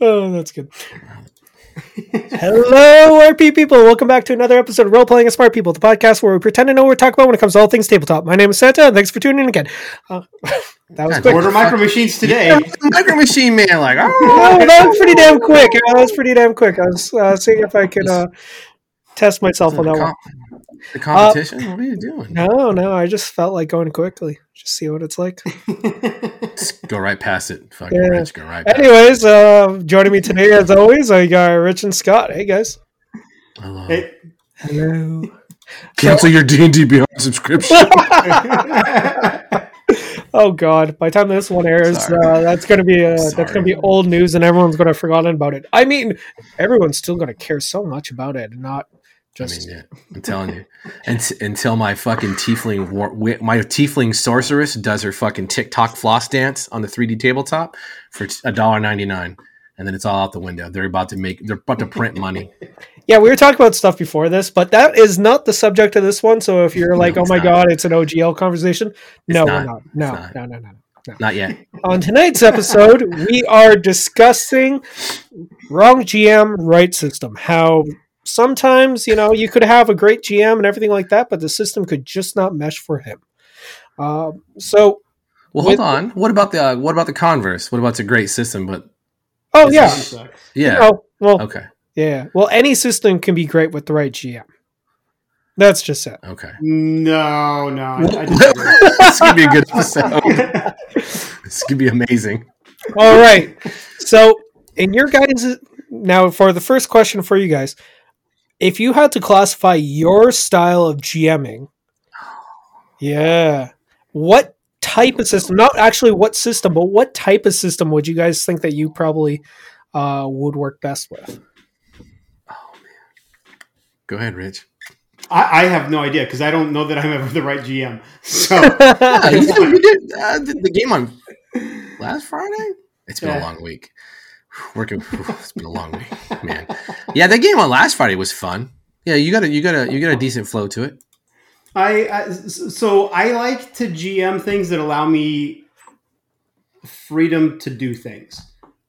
Oh, that's good. Hello, RP people. Welcome back to another episode of Role Playing as Smart People, the podcast where we pretend to know what we're talking about when it comes to all things tabletop. My name is Santa, and thanks for tuning in again. Uh, that was God, quick. Order micro machines today. Micro Machine Man, like, Oh, oh, that was pretty damn quick. Yeah, That was pretty damn quick. I was uh, seeing if I could uh, test myself on that one. the competition. what are you doing? No, no, I just felt like going quickly. Just see what it's like. Just go right past it. Fucking Yeah. Rich, go right past Anyways, uh, joining me today, as always, I got Rich and Scott. Hey, guys. Hello. Hey, Hello. Cancel your D and D Beyond subscription. Oh God! By the time this one airs, uh, that's gonna be uh, that's gonna be old news, and everyone's gonna have forgotten about it. I mean, everyone's still gonna care so much about it, and not I mean, yeah, I'm telling you. And, until my fucking tiefling, war, wi- my tiefling sorceress does her fucking TikTok floss dance on the 3D tabletop for a dollar ninety nine, and then it's all out the window. They're about to make. They're about to print money. Yeah, we were talking about stuff before this, but that is not the subject of this one. So if you're like, No, "Oh my not. God, it's an OGL conversation," no, not. we're not. No, It's not. no, no, no, no. Not yet. On tonight's episode, we are discussing wrong GM, right system. How sometimes, you know, you could have a great GM and everything like that, but the system could just not mesh for him. Uh, so, Well, With- hold on. What about the uh, what about the converse? What about it's a great system, but oh, yeah. sucks. yeah, Oh, well, okay, yeah. Well, any system can be great with the right GM. That's just it. okay. No, no. I, I disagree. this could be a good episode. this could be amazing. All right. So, in your guys' now for the first question for you guys, if you had to classify your style of GMing, yeah, what type of system? Not actually what system, but what type of system would you guys think that you probably uh, would work best with? Oh man, go ahead, Rich. I, I have no idea because I don't know that I'm ever the right GM. So Yeah, you did, you did uh, the, the game on last Friday. It's been Yeah. a long week. Working, it's been a long week, man. Yeah, that game on last Friday was fun. Yeah, you got a you got a you got a decent flow to it. I, I so I like to GM things that allow me freedom to do things.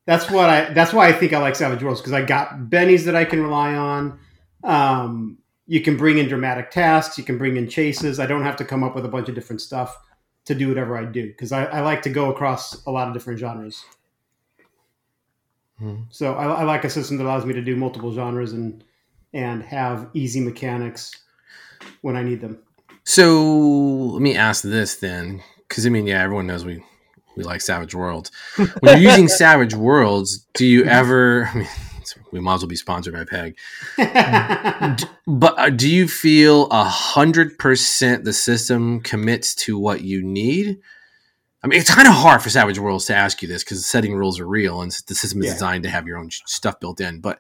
That's what I. That's why I think I like Savage Worlds because I got bennies that I can rely on. Um, you can bring in dramatic tasks. You can bring in chases. I don't have to come up with a bunch of different stuff to do whatever I do because I, I like to go across a lot of different genres. Hmm. So I, I like a system that allows me to do multiple genres and and have easy mechanics when I need them. So let me ask this then, because I mean, yeah, everyone knows we we like Savage Worlds. When you're using Savage Worlds, do you ever? I mean, we might as well be sponsored by Peg. But uh, do you feel a hundred percent the system commits to what you need? I mean, it's kind of hard for Savage Worlds to ask you this because the setting rules are real and the system is Yeah. designed to have your own stuff built in. But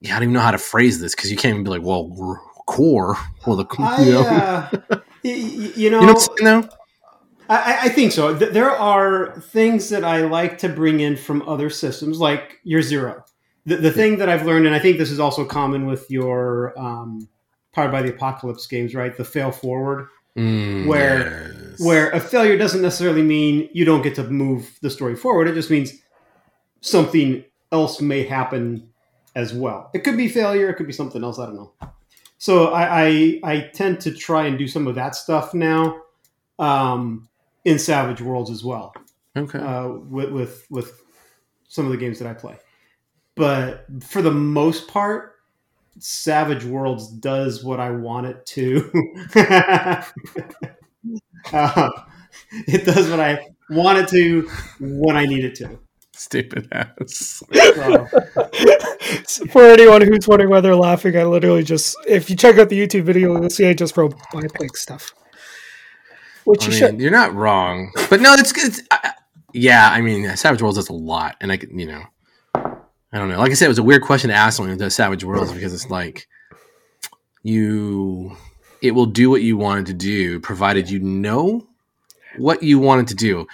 yeah, I don't even know how to phrase this because you can't even be like, well, we're core. Well, the I, you know, uh, you know, you know what I'm saying though. I, I- think so. Th- There are things that I like to bring in from other systems, like Year Zero. The, the thing that I've learned, and I think this is also common with your um, Powered by the Apocalypse games, right? The fail forward, Mm, Where- yes. where a failure doesn't necessarily mean you don't get to move the story forward. It just means something else may happen as well. It could be failure. It could be something else. I don't know. So I I, I tend to try and do some of that stuff now um, in Savage Worlds as well okay. uh, with, with with some of the games that I play. But for the most part, Savage Worlds does what I want it to. uh, it does what I want it to when I need it to. Stupid ass. So, For anyone who's wondering why they're laughing, I literally just, if you check out the YouTube video, you'll see I just wrote buy pig stuff. Which I you mean, should. you're not wrong, but no, it's good. I- I- Yeah, I mean, Savage Worlds does a lot, and I could, you know, I don't know. Like I said, it was a weird question to ask when it does Savage Worlds because it's like you, it will do what you want it to do, provided you know what you want it to do.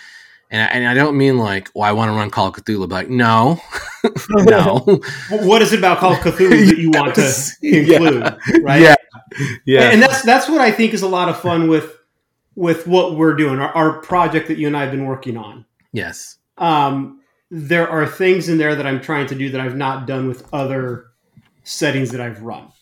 And I, and I don't mean like, well, I want to run Call of Cthulhu, but like, no, no, what is it about Call of Cthulhu that you want to include? Right? yeah, yeah, and that's that's what I think is a lot of fun with with what we're doing, our, our project that you and I have been working on. yes, Um, there are things in there that I'm trying to do that I've not done with other settings that I've run.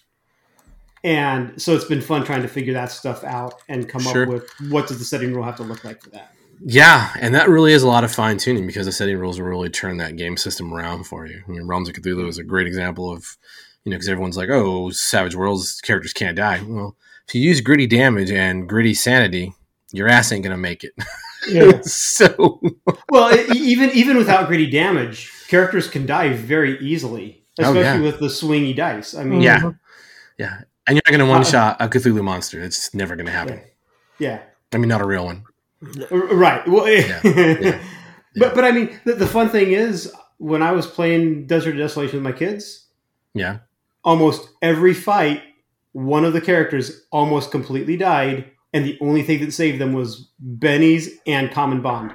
And so it's been fun trying to figure that stuff out and come Sure. up with what does the setting rule have to look like for that. Yeah, and that really is a lot of fine tuning because the setting rules will really turn that game system around for you. I mean, Realms of Cthulhu is a great example of, you know, because everyone's like, oh, Savage Worlds characters can't die. Well, if you use gritty damage and gritty sanity, your ass ain't gonna make it. Yeah. so Well, even even without gritty damage, characters can die very easily, Oh, especially yeah. with the swingy dice. I mean, Yeah. yeah, and you're not gonna one uh, shot a Cthulhu monster. It's never gonna happen. yeah, I mean, not a real one. Right. Well, Yeah, yeah. but but I mean, the, the fun thing is when I was playing Desert Desolation with my kids, Yeah. almost every fight, one of the characters almost completely died, and the only thing that saved them was bennies and Common Bond.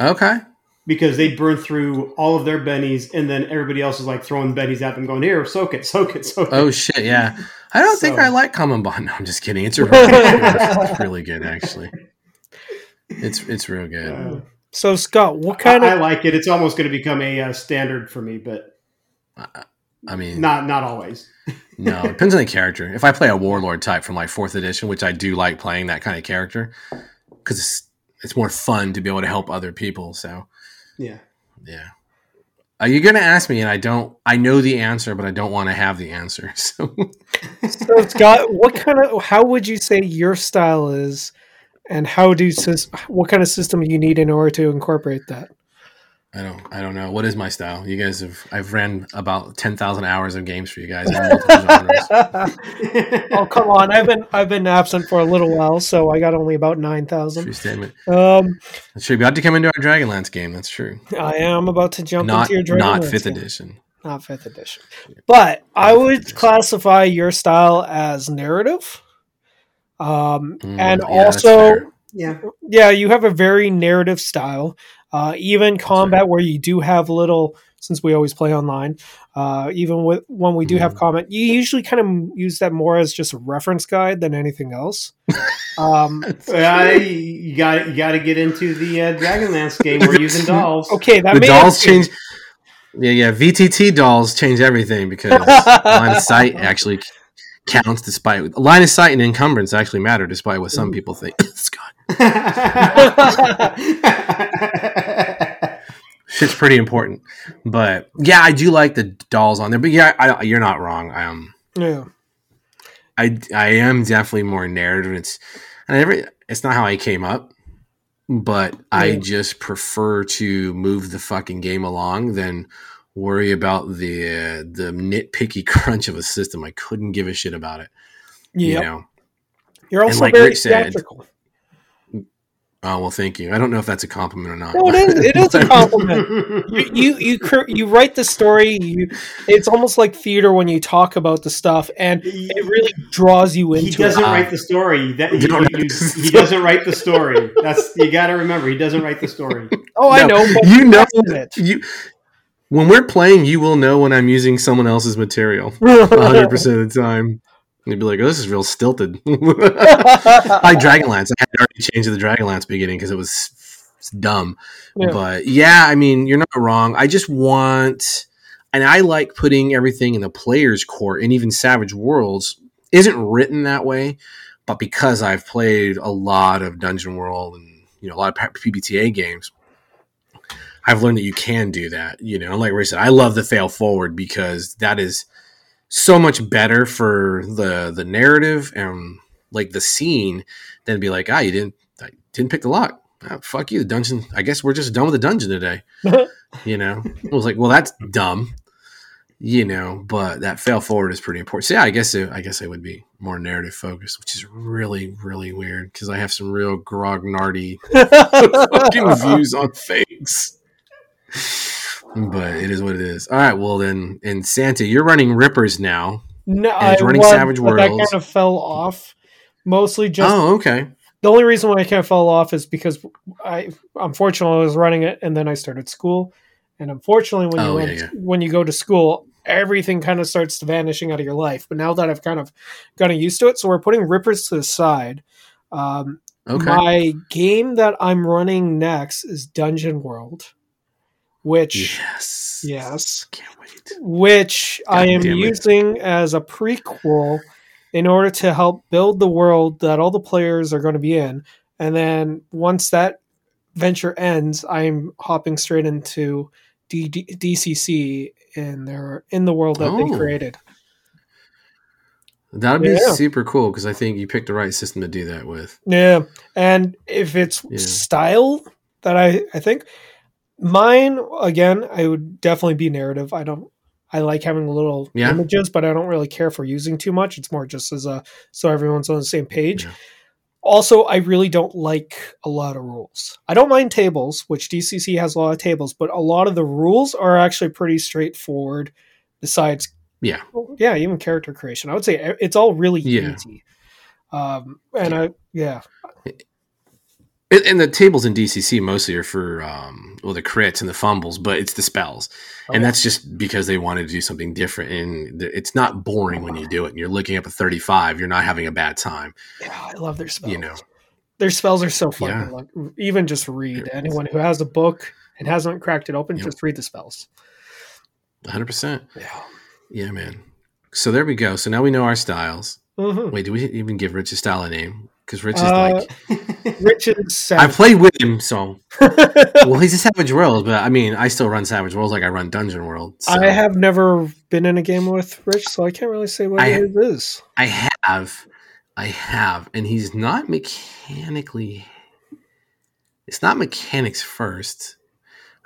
Okay. Because they'd burn through all of their bennies, and then everybody else is like throwing bennies at them, going, "Here, soak it, soak it, soak it." Oh shit. Yeah. I don't think I like Common Bond. No, I'm just kidding. It's really, it's really good actually. It's it's real good. Uh, So Scott, what kind kind I, of like it. It's almost going to become a uh, standard for me, but I mean, not not always. no, it depends on the character. If I play a warlord type from like fourth edition, which I do like playing that kind of character, because it's it's more fun to be able to help other people. So Yeah. yeah. Uh, you're gonna ask me, and I don't. I know the answer, but I don't want to have the answer. So so Scott, what kind of how would you say your style is, and how do what kind of system you need in order to incorporate that? I don't. I don't know. What is my style? You guys have. I've ran about ten thousand hours of games for you guys in oh come on, I've been I've been absent for a little while, so I got only about nine True thousand. statement. Um, That's true. About to come into our Dragonlance game. That's true. I am about to jump Not into your Dragonlance. not fifth game. edition. not fifth edition. But I would edition. classify your style as narrative. Um, Mm, and yeah, that's also, fair. yeah. yeah, you have a very narrative style. Uh, even combat, where you do have little, since we always play online, uh, even with when we do have combat, you usually kind of use that more as just a reference guide than anything else. Um, Uh, you got you got to get into the uh, Dragonlance game. We're using dolls. okay, that the may dolls change. Yeah, yeah. VTT dolls change everything because line of sight actually counts despite line of sight and encumbrance actually matter despite what some people think. Scott, shit's pretty important. But yeah, I do like the dolls on there. But yeah, I, you're not wrong. I Um, Yeah. I I am definitely more narrative. It's and I never. It's not how I came up, but I just prefer to move the fucking game along than worry about the uh, the nitpicky crunch of a system. I couldn't give a shit about it. You know. You're also like very Rick said- theatrical. Oh well, thank you. I don't know if that's a compliment or not. No, it is. It is a compliment. you you you, cr- you write the story. You, it's almost like theater when you talk about the stuff, and it really draws you into he doesn't it. write the story. That he, You don't he- write the he story. doesn't write the story. That's you got to remember. He doesn't write the story. Oh, I No, know, but you know invested in it. you. When we're playing, you will know when I'm using someone else's material. 100 percent of the time. You'd be like, "Oh, this is real stilted." like Dragonlance, I had already changed the Dragonlance beginning because it was dumb. Yeah. But yeah, I mean, you're not wrong. I just want, and I like putting everything in the player's court, and even Savage Worlds isn't written that way, but because I've played a lot of Dungeon World and you know a lot of PBTA games, I've learned that you can do that. You know, like Ray said, I love the fail forward because that is so much better for the the narrative and like the scene than be like, ah, you didn't I didn't pick the lock. Ah, fuck you, the dungeon. I guess we're just done with the dungeon today. you know, it was like, well, that's dumb. You know, but that fail forward is pretty important. So yeah, I guess it, I guess I would be more narrative focused, which is really really weird because I have some real grognardy fucking views on things. But it is what it is. All right, well then, in Santa, you're running Rippers now. no, And it's I running was, Savage but that kind of fell off. Mostly just oh, okay. the only reason why I kind of fell off is because I unfortunately I was running it and then I started school, and unfortunately when you Oh, yeah, went, yeah. when you go to school, everything kind of starts vanishing out of your life. But now that I've kind of gotten used to it, so we're putting rippers to the side. Um, Okay. My game that I'm running next is Dungeon World. Which Yes. yes, Can't wait. which I am it. using as a prequel in order to help build the world that all the players are going to be in. And then once that venture ends, I'm hopping straight into D- D- DCC in their in the world that they Oh. created. That'd be Yeah. super cool because I think you picked the right system to do that with. Yeah, and if it's Yeah. style that I I think mine again, I would definitely be narrative. I don't. I like having little Yeah. images, but I don't really care for using too much. It's more just as a so everyone's on the same page. Yeah. Also, I really don't like a lot of rules. I don't mind tables, which DCC has a lot of tables, but a lot of the rules are actually pretty straightforward. Besides, Yeah. yeah, even character creation, I would say it's all really Yeah. easy. Um, and I, yeah, And, and the tables in DCC mostly are for um, well the crits and the fumbles, but it's the spells, and Okay. that's just because they wanted to do something different. And it's not boring when you do it. And you're looking up a 35, you're not having a bad time. Yeah, I love their spells. You know. their spells are so fun. Yeah. look- even just read. Anyone who has a book and hasn't cracked it open, Yep. just read the spells. 100. percent Yeah. Yeah, man. So there we go. So now we know our styles. hmm Wait, do we even give Rich a style a name? Because Rich is Uh, like Rich is I played with him, so well he's a Savage World, but I mean I still run Savage Worlds like I run Dungeon World. So I have never been in a game with Rich, so I can't really say what I- it is. I have, I have, and he's not mechanically. It's not mechanics first.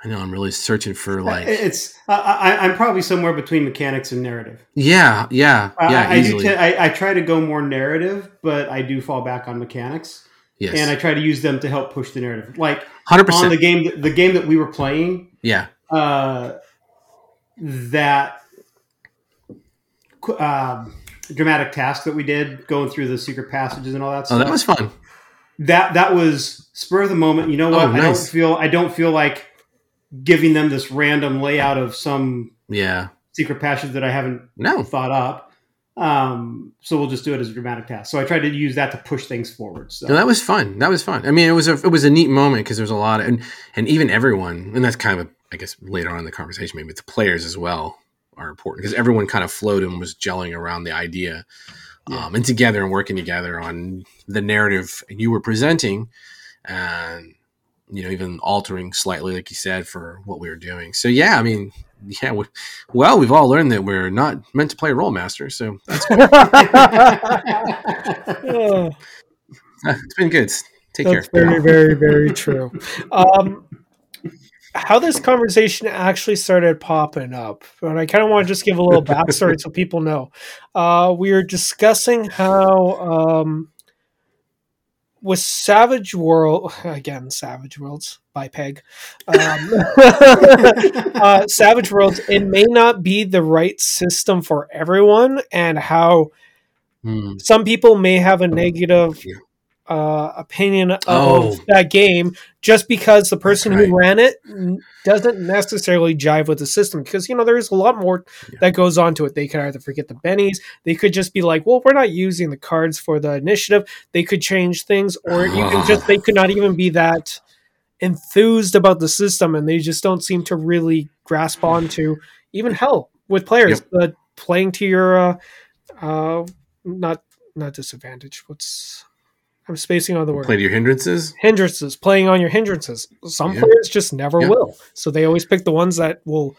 I know I'm really searching for like. it's I, I, I'm probably somewhere between mechanics and narrative. Yeah, yeah, I- yeah. I, I do. T- I, I try to go more narrative, but I do fall back on mechanics, yes, and I try to use them to help push the narrative. Like hundred on the game, the game that we were playing, Yeah, uh, that um, dramatic task that we did, going through the secret passages and all that Stuff, oh, that was fun. that that was spur of the moment. You know what? Oh, I don't feel I don't feel like giving them this random layout of some Yeah, secret passage that I haven't no, thought up. Um, so we'll just do it as a dramatic task. So I tried to use that to push things forward. So no, that was fun. That was fun. I mean, it was a it was a neat moment because there's a lot of and and even everyone, and that's kind of a, I guess later on in the conversation, maybe the players as well are important because everyone kind of flowed and was gelling around the idea. Yeah. um, and together and working together on the narrative you were presenting and you know even altering slightly like you said for what we were doing so yeah i mean yeah we, well we've all learned that we're not meant to play Rolemaster so Oh, it's been good take care. that's care very, very, very true. Um, how this conversation actually started popping up, and I kind of want to just give a little backstory so people know. Uh, we were discussing how um, with Savage World again, Savage Worlds by Peg. Um, uh, Savage Worlds, it may not be the right system for everyone, and how Hmm. some people may have a negative Yeah. Uh, opinion of Oh. that game just because the person right. who ran it doesn't necessarily jive with the system because you know there's a lot more Yeah. that goes on to it. They could either forget the bennies. They could just be like well we're not using the cards for the initiative. They could change things or you can just they could not even be that enthused about the system and they just don't seem to really grasp onto even hell with players. But playing to your uh, uh not not disadvantage. What's i'm spacing on the word play to your hindrances hindrances playing on your hindrances some Yeah. players just never Yeah. will so they always pick the ones that will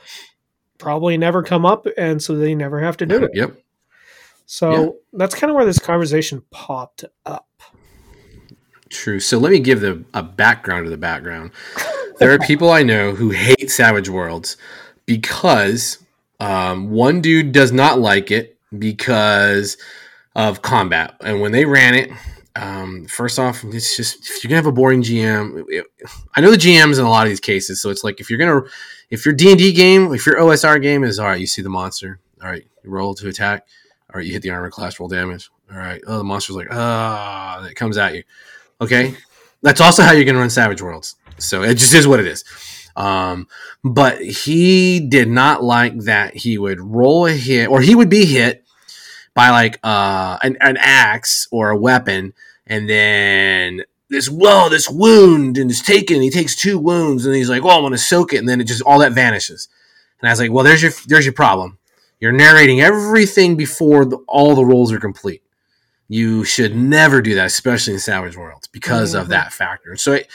probably never come up and so they never have to do it yep so Yeah. that's kind of where this conversation popped up True. So let me give the a background to the background. There are people I know who hate Savage Worlds because um, one dude does not like it because of combat. And when they ran it, um, first off, it's just if you're gonna have a boring GM, it- I know the GMs in a lot of these cases. So it's like if you're gonna, if your D and D game, if your OSR game is all right, you see the monster, all right, you roll to attack, all right, you hit the armor class, roll damage, all right, oh the monster's like ah, it comes at you. Okay, that's also how you're gonna run Savage Worlds. So it just is what it is. Um, but he did not like that he would roll a hit, or he would be hit by like uh, an, an axe or a weapon, and then this well, this wound and it's taken. He takes two wounds and he's like, "Well, I'm gonna soak it," and then it just all that vanishes. And I was like, "Well, there's your there's your problem. You're narrating everything before the, all the rolls are complete. You should never do that, especially in Savage Worlds, because mm-hmm. of that factor." So it,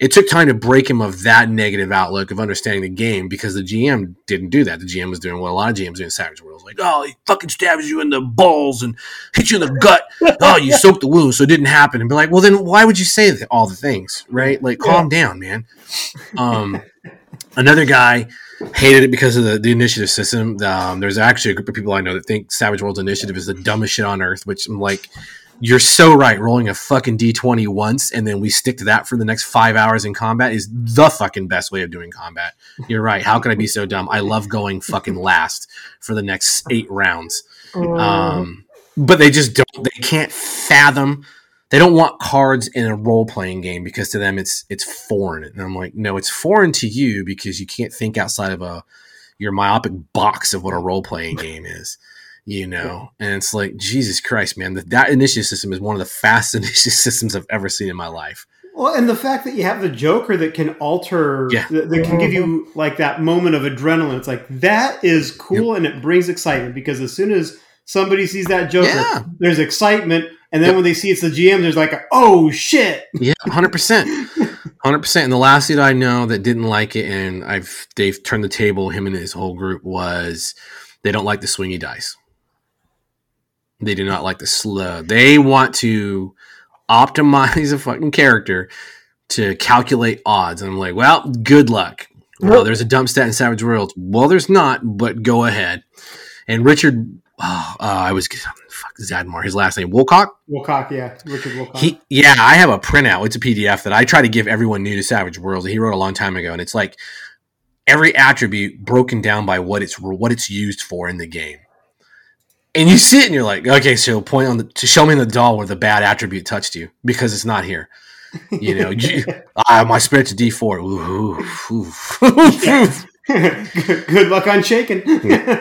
it took time to break him of that negative outlook of understanding the game because the GM didn't do that. The GM was doing what a lot of GMs do in Savage Worlds, like, oh, he fucking stabs you in the balls and hits you in the gut. oh, you soaked the wound, so it didn't happen. And be like, well, then why would you say all the things, right? Like, calm down, man. Um, another guy hated it because of the, the initiative system. Um, there's actually a group of people I know that think Savage Worlds Initiative is the dumbest shit on earth, which I'm like, you're so right. Rolling a fucking d20 once and then we stick to that for the next five hours in combat is the fucking best way of doing combat. You're right. How could I be so dumb? I love going fucking last for the next eight rounds. Um, but they just don't. They can't fathom. They don't want cards in a role playing game because to them it's it's foreign. And I'm like, no, it's foreign to you because you can't think outside of a your myopic box of what a role playing game is you know and it's like jesus christ man that, that initiative system is one of the fastest initiative systems i've ever seen in my life well and the fact that you have the joker that can alter yeah. that, that can give you like that moment of adrenaline it's like that is cool yep. and it brings excitement because as soon as somebody sees that joker yeah. there's excitement and then yep. when they see it's the gm there's like a, oh shit yeah 100% 100% and the last dude i know that didn't like it and i've they've turned the table him and his whole group was they don't like the swingy dice they do not like the slow. They want to optimize a fucking character to calculate odds. And I'm like, well, good luck. Well, there's a dump stat in Savage Worlds. Well, there's not, but go ahead. And Richard, oh, uh, I was fuck Zadmar, his last name Woolcock. Woolcock, yeah, Richard Woolcock. He, yeah, I have a printout. It's a PDF that I try to give everyone new to Savage Worlds. He wrote a long time ago, and it's like every attribute broken down by what it's what it's used for in the game and you see it and you're like, okay, so point on the to show me in the doll where the bad attribute touched you because it's not here. You know, you, ah, my spirit's a D four. good, luck on shaking.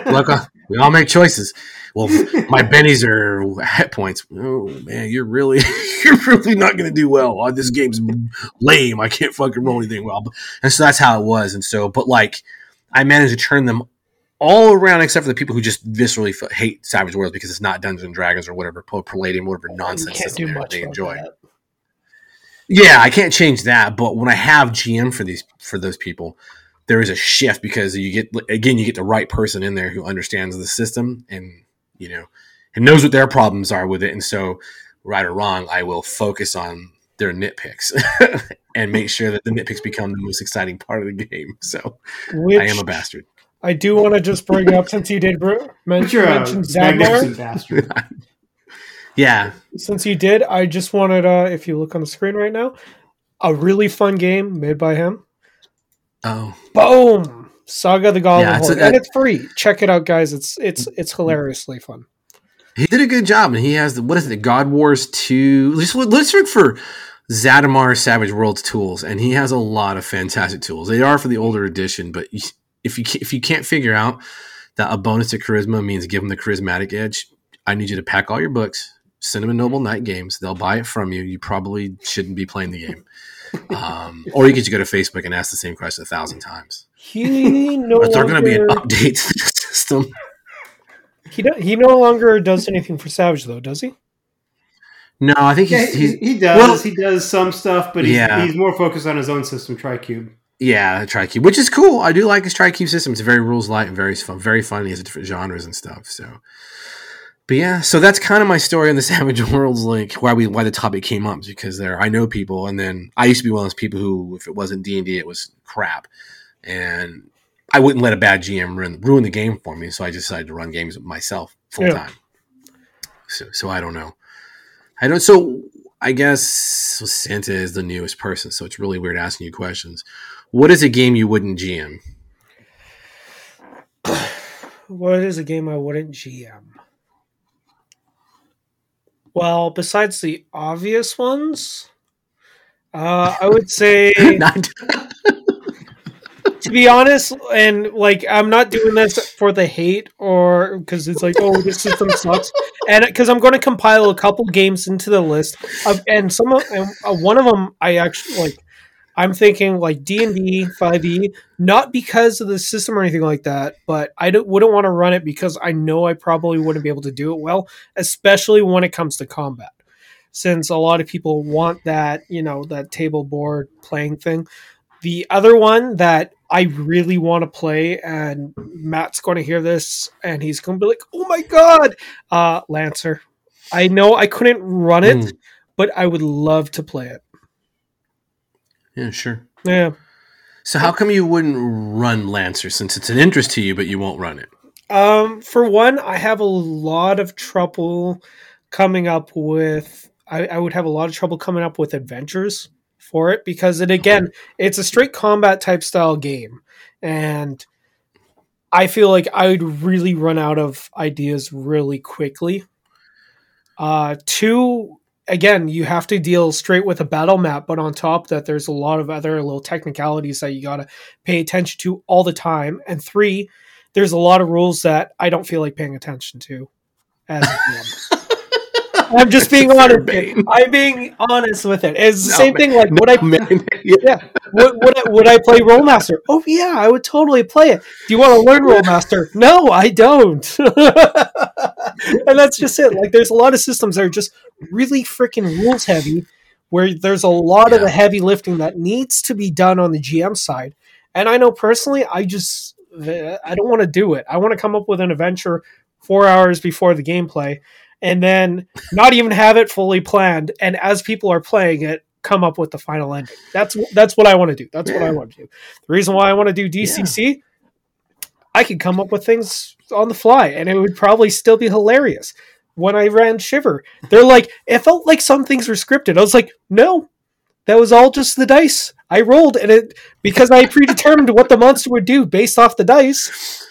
luck on. We all make choices. Well, my bennies are hit points. Oh man, you're really, you're really not going to do well. Oh, this game's lame. I can't fucking roll anything well. And so that's how it was. And so, but like, I managed to turn them all around except for the people who just viscerally hate Savage Worlds because it's not Dungeons and Dragons or whatever Palladium, whatever nonsense they enjoy. That. Yeah, I can't change that, but when I have GM for these for those people, there is a shift because you get again you get the right person in there who understands the system and you know and knows what their problems are with it, and so right or wrong, I will focus on their nitpicks and make sure that the nitpicks become the most exciting part of the game. So Which, I am a bastard. I do want to just bring up since you did mention, mention Zadmar. yeah. Since you did, I just wanted, uh, if you look on the screen right now, a really fun game made by him. Oh. Boom! Saga the Golem yeah, a, and it's free. Check it out, guys. It's it's it's hilariously fun. He did a good job, and he has the what is it? God Wars two. Let's let's look for Zadmar Savage Worlds tools, and he has a lot of fantastic tools. They are for the older edition, but if you if you can't figure out that a bonus to charisma means give them the charismatic edge, I need you to pack all your books, send them to Noble Knight Games. They'll buy it from you. You probably shouldn't be playing the game. Um, or you could just go to Facebook and ask the same question a thousand times. He no but they're going to be an update to the system. He do, he no longer does anything for Savage though, does he? No, I think he's, yeah, he's, he does. Well, he does some stuff, but he's, yeah. he's more focused on his own system, Tricube. Yeah, TriCube, which is cool. I do like his TriCube system. It's very rules light and very fun, very fun. He has different genres and stuff. So, but yeah, so that's kind of my story on the Savage Worlds link. Why we why the topic came up because there I know people, and then I used to be one of those people who, if it wasn't D and D, it was crap, and I wouldn't let a bad GM ruin, ruin the game for me. So I decided to run games myself full yeah. time. So so I don't know. I don't. So I guess Santa is the newest person, so it's really weird asking you questions. What is a game you wouldn't GM? what is a game I wouldn't GM? Well, besides the obvious ones, uh, I would say. Not... to be honest, and like I'm not doing this for the hate or because it's like, oh, this system sucks, and because I'm going to compile a couple games into the list of, and some of and uh, one of them I actually like. I'm thinking like D and D 5e, not because of the system or anything like that, but I don't, wouldn't want to run it because I know I probably wouldn't be able to do it well, especially when it comes to combat. Since a lot of people want that, you know, that table board playing thing. The other one that I really want to play, and Matt's going to hear this, and he's going to be like, "Oh my god, uh, Lancer!" I know I couldn't run it, Mm. but I would love to play it. Yeah, sure. Yeah. So how come you wouldn't run Lancer since it's an interest to you, but you won't run it? Um, for one, I have a lot of trouble coming up with. I, I would have a lot of trouble coming up with adventures for it because it again, it's a straight combat type style game, and I feel like I would really run out of ideas really quickly. Uh, two, again, you have to deal straight with a battle map, but on top that, there's a lot of other little technicalities that you gotta pay attention to all the time. And three, there's a lot of rules that I don't feel like paying attention to. As. I'm just being honest. I'm being honest with it. It's the No, same thing. Like, would I Man, yeah. yeah. Would, would, I, would I play Rolemaster? Oh, yeah, I would totally play it. Do you want to learn Rolemaster? No, I don't. and that's just it. Like, there's a lot of systems that are just really freaking rules heavy, where there's a lot of the heavy lifting that needs to be done on the GM side. And I know personally, I just, I don't want to do it. I want to come up with an adventure four hours before the gameplay and then not even have it fully planned. And as people are playing it, come up with the final ending. That's that's what I want to do. That's what I want to do. The reason why I want to do DCC, I could come up with things on the fly, and it would probably still be hilarious. When I ran Shiver, they're like, it felt like some things were scripted. I was like, no, that was all just the dice. I rolled, and it because I predetermined what the monster would do based off the dice.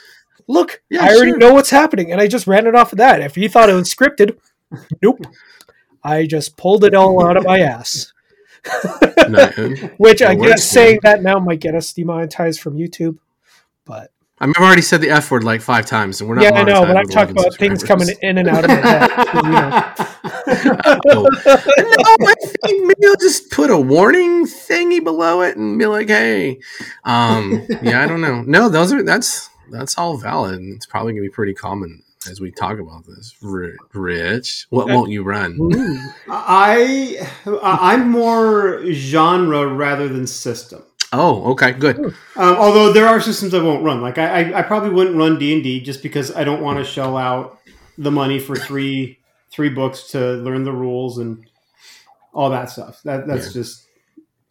Look, Yeah, I already sure. know what's happening, and I just ran it off of that. If you thought it was scripted, nope. I just pulled it all out of my ass. No, Which I That guess saying that now might get us demonetized from YouTube. But I mean, I've already said the F word like five times, and we're not. yeah, I know. But I'm with talking about things coming in and out of my head. you know. No, I think maybe I'll just put a warning thingy below it and be like, "Hey, um, yeah, I don't know. No, those are that's that's all valid. It's probably gonna be pretty common as we talk about this. Rich, what won't you run? I I'm more genre rather than system. Oh, okay, good. Um, although there are systems I won't run. Like I, I, I probably wouldn't run D and D just because I don't want to shell out the money for three three books to learn the rules and all that stuff. That that's Yeah. just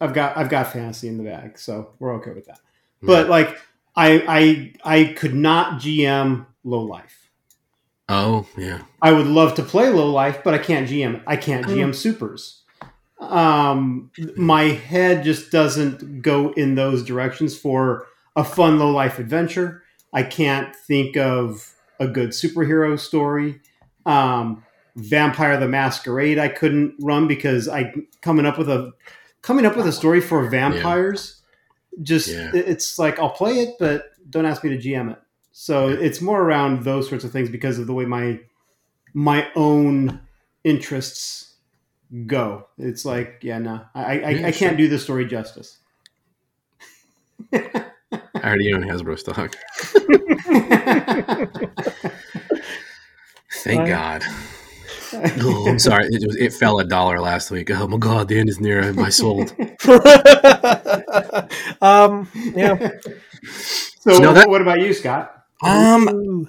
I've got I've got fantasy in the bag, so we're okay with that. But like I I I could not GM low life. Oh, yeah. I would love to play low life, but I can't GM it. I can't. GM supers. Um, my head just doesn't go in those directions for a fun low life adventure. I can't think of a good superhero story. Um, Vampire the Masquerade I couldn't run because I coming up with a coming up with a story for vampires. Just Yeah. it's like I'll play it, but don't ask me to GM it. So it's more around those sorts of things because of the way my my own interests go. It's like, yeah, no, I, I, I can't do the story justice. I already own Hasbro stock. Thank Uh, God. Oh, I'm sorry. It, was, it fell a dollar last week. Oh my God, the end is near. I sold. um, yeah. so, No, that- what about you, Scott? Um, Ooh.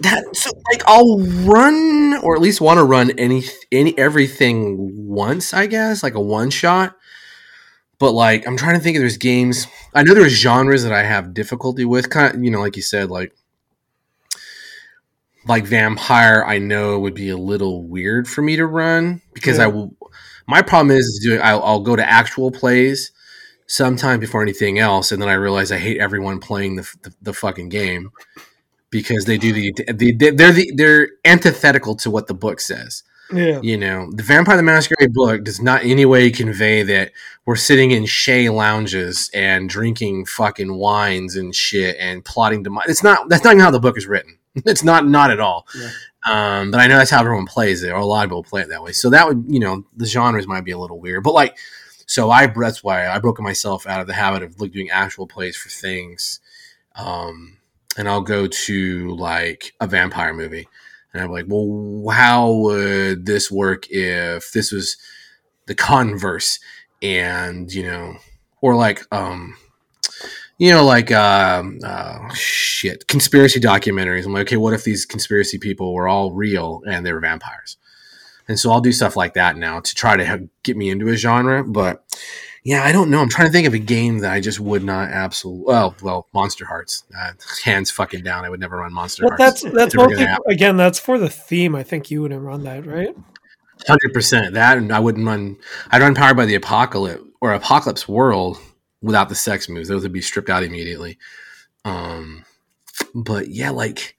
that so like I'll run or at least want to run any any everything once, I guess, like a one shot. But like I'm trying to think if there's games. I know there's genres that I have difficulty with. Kind of, you know, like you said, like like vampire. I know would be a little weird for me to run because I will. My problem is, is doing. I'll, I'll go to actual plays sometime before anything else, and then I realize I hate everyone playing the the, the fucking game because they do the, the they're the they're antithetical to what the book says. Yeah. You know, the Vampire the Masquerade book does not in any way convey that we're sitting in Shea lounges and drinking fucking wines and shit and plotting to. It's not. That's not even how the book is written. It's not. Not at all. Yeah. Um, but I know that's how everyone plays it, or a lot of people play it that way. So that would, you know, the genres might be a little weird. But like, so I that's why I broke myself out of the habit of like doing actual plays for things. Um, and I'll go to like a vampire movie and I'm like, well, how would this work if this was the converse? And, you know, or like, um, you know, like, um, uh, shit, conspiracy documentaries. I'm like, okay, what if these conspiracy people were all real and they were vampires? And so I'll do stuff like that now to try to have, get me into a genre. But yeah, I don't know. I'm trying to think of a game that I just would not absolutely. Well, well, Monster Hearts. Uh, hands fucking down. I would never run Monster Well, Hearts. that's that's again that's for the theme. I think you wouldn't run that, right? Hundred percent. That and I wouldn't run. I'd run Powered by the Apocalypse or Apocalypse World without the sex moves. Those would be stripped out immediately. Um, but yeah, like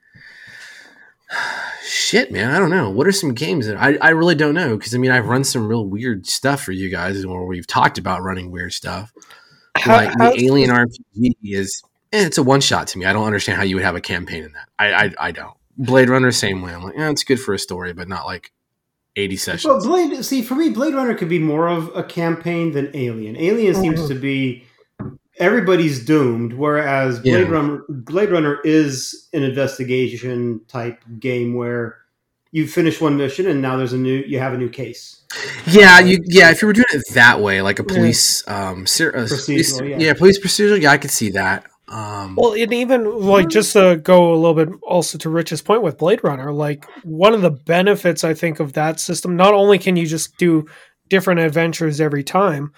shit, man. I don't know. What are some games that I, I really don't know? Because I mean, I've run some real weird stuff for you guys, or we've talked about running weird stuff. How- like how- the Alien RPG is, eh, it's a one shot to me. I don't understand how you would have a campaign in that. I I, I don't. Blade Runner, same way. I'm like, yeah, it's good for a story, but not like eighty sessions. Well, Blade. See, for me, Blade Runner could be more of a campaign than Alien. Alien seems Mhm. to be everybody's doomed, whereas Blade Yeah. Runner, Blade Runner is an investigation type game where you finish one mission and now there's a new, you have a new case. Yeah, you yeah. If you were doing it that way, like a police, um, ser- uh, Procedural, police- yeah. police procedural, yeah, I could see that. Um, Well, and even like just to go a little bit also to Rich's point with Blade Runner, like one of the benefits I think of that system, not only can you just do different adventures every time,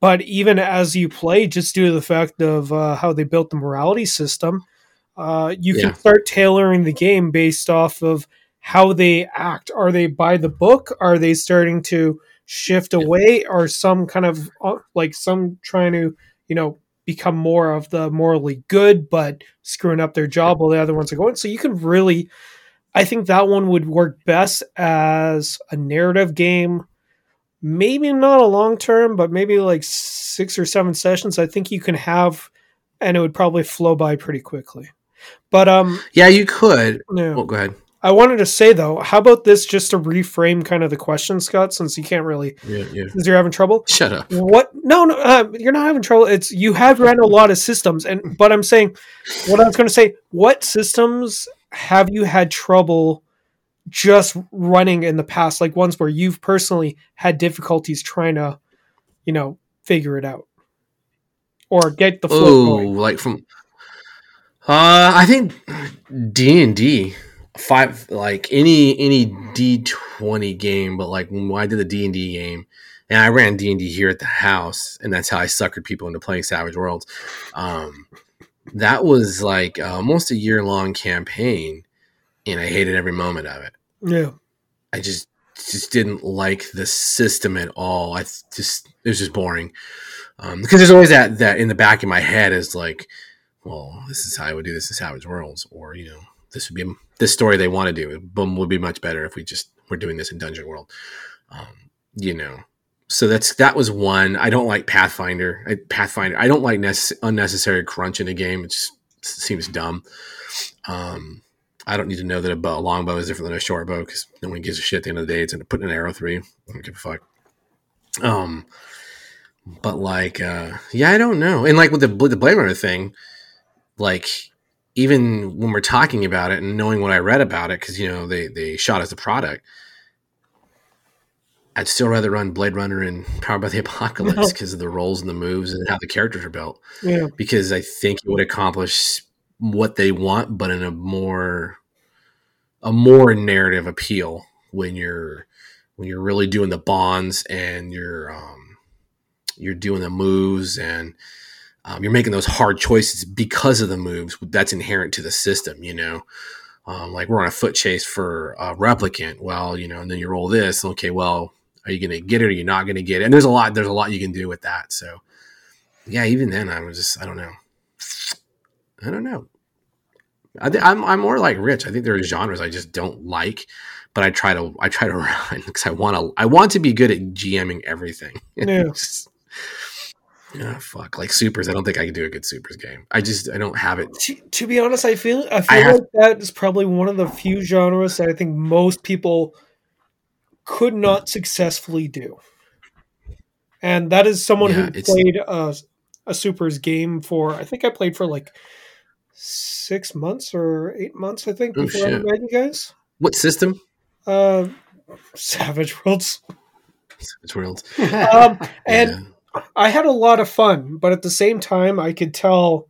but even as you play, just due to the fact of uh, how they built the morality system, uh, you Yeah. can start tailoring the game based off of how they act. Are they by the book? Are they starting to shift away? Are some kind of uh, like some trying to, you know, become more of the morally good, but screwing up their job while the other ones are going. So you can really, I think that one would work best as a narrative game. Maybe not a long term, but maybe like six or seven sessions. I think you can have, and it would probably flow by pretty quickly. But um, yeah, you could. no. Oh, go ahead. I wanted to say though, how about this just to reframe kind of the question, Scott, since you can't really, Yeah, yeah. since you're having trouble. Shut up. What? No, no, uh, you're not having trouble. It's you have ran a lot of systems, and but I'm saying, what I was going to say, what systems have you had trouble just running in the past, like ones where you've personally had difficulties trying to, you know, figure it out or get the flow Oh, like from. Uh, I think D and D five like any any D twenty game, but like when I did the D and D game, and I ran D and D here at the house, and that's how I suckered people into playing Savage Worlds. Um, that was like almost a year long campaign, and I hated every moment of it. Yeah, I just just didn't like the system at all. I just it was just boring um, because there's always that that in the back of my head is like, well, this is how I would do this in Savage Worlds, or you know, this would be this story they want to do. Boom would be much better if we just were doing this in Dungeon World. Um, you know, so that's that was one. I don't like Pathfinder. I, Pathfinder. I don't like nece- unnecessary crunch in a game. It just seems dumb. Um, I don't need to know that a, bow, a long bow is different than a short bow because no one gives a shit at the end of the day. It's in putting an arrow through you. I don't give a fuck. Um, but like, uh, yeah, I don't know. And like with the the Blade Runner thing, like even when we're talking about it and knowing what I read about it, because you know they they shot as a product, I'd still rather run Blade Runner and Powered by the Apocalypse because of the roles and the moves and how the characters are built yeah, because I think it would accomplish what they want, but in a more a more narrative appeal when you're when you're really doing the bonds and you're um, you're doing the moves and um, you're making those hard choices because of the moves that's inherent to the system. You know, um, like we're on a foot chase for a replicant. Well, you know, and then you roll this. Okay, well, are you going to get it or you're not going to get it? And there's a lot. There's a lot you can do with that. So yeah, even then, I was just I don't know. I don't know. I th- I'm I'm more like Rich. I think there are genres I just don't like, but I try to I try to run because I want to I want to be good at GMing everything. Yeah. yeah, fuck. Like supers, I don't think I can do a good supers game. I just I don't have it. To, to be honest, I feel I feel I have- like that is probably one of the few genres that I think most people could not successfully do. And that is someone Yeah, who played a, a supers game for I think I played for like six months or eight months, I think, Oh, before I shit. met you guys. What system? Uh Savage Worlds. Which world? Um and Yeah. I had a lot of fun, but at the same time, I could tell.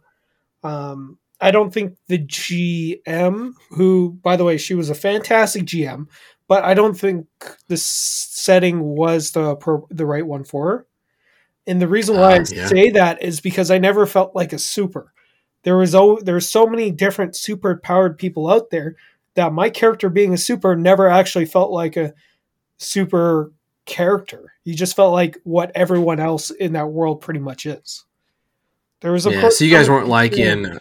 Um, I don't think the GM, who, by the way, she was a fantastic GM, but I don't think the setting was the the right one for her. And the reason why I Ah, yeah. say that is because I never felt like a super. There was oh, there's so many different super powered people out there that my character being a super never actually felt like a super character. You just felt like what everyone else in that world pretty much is. There was a yeah. So you guys weren't like Yeah. in.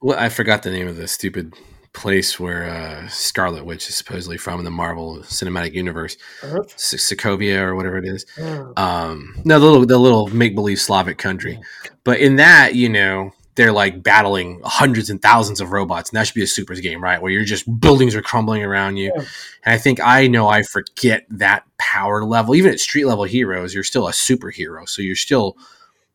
Well, I forgot the name of the stupid place where uh, Scarlet Witch is supposedly from in the Marvel Cinematic Universe, Earth? S- Sokovia or whatever it is. Uh, Um, no, the little the little make believe Slavic country, but in that, you know, they're like battling hundreds and thousands of robots, and that should be a supers game, right? Where you're just buildings are crumbling around you. Yeah. And I think I know I forget that power level. Even at street level heroes, you're still a superhero, so you're still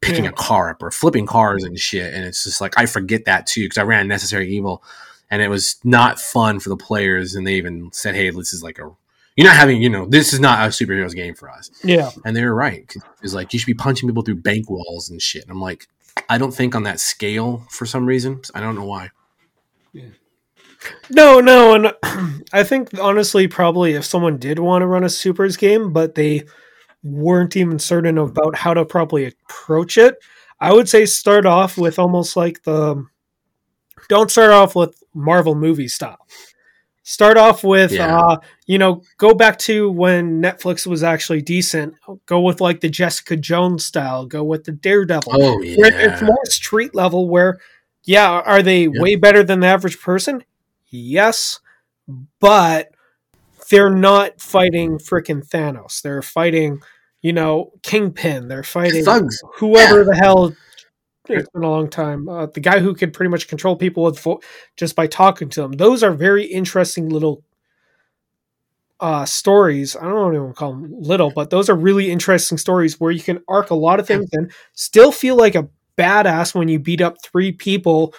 picking Yeah. a car up or flipping cars and shit. And it's just like I forget that too because I ran Necessary Evil, and it was not fun for the players. And they even said, "Hey, this is like a." You're not having, you know, this is not a superheroes game for us. yeah, And they were right. It's like you should be punching people through bank walls and shit. And I'm like, I don't think on that scale for some reason. I don't know why. no, no, and I think honestly, probably if someone did want to run a supers game, but they weren't even certain about how to properly approach it, I would say start off with almost like the. Don't start off with Marvel movie style. Start off with, Yeah. uh, you know, go back to when Netflix was actually decent. Go with like the Jessica Jones style. Go with the Daredevil. Oh where it's more street level where yeah are they way better than the average person yes but they're not fighting freaking thanos they're fighting you know kingpin they're fighting thugs. whoever Yeah. the hell it's been a long time. Uh, the guy who could pretty much control people with just by talking to them those are very interesting little uh stories. I don't even call them little but those are really interesting stories where you can arc a lot of things and still feel like a badass when you beat up three people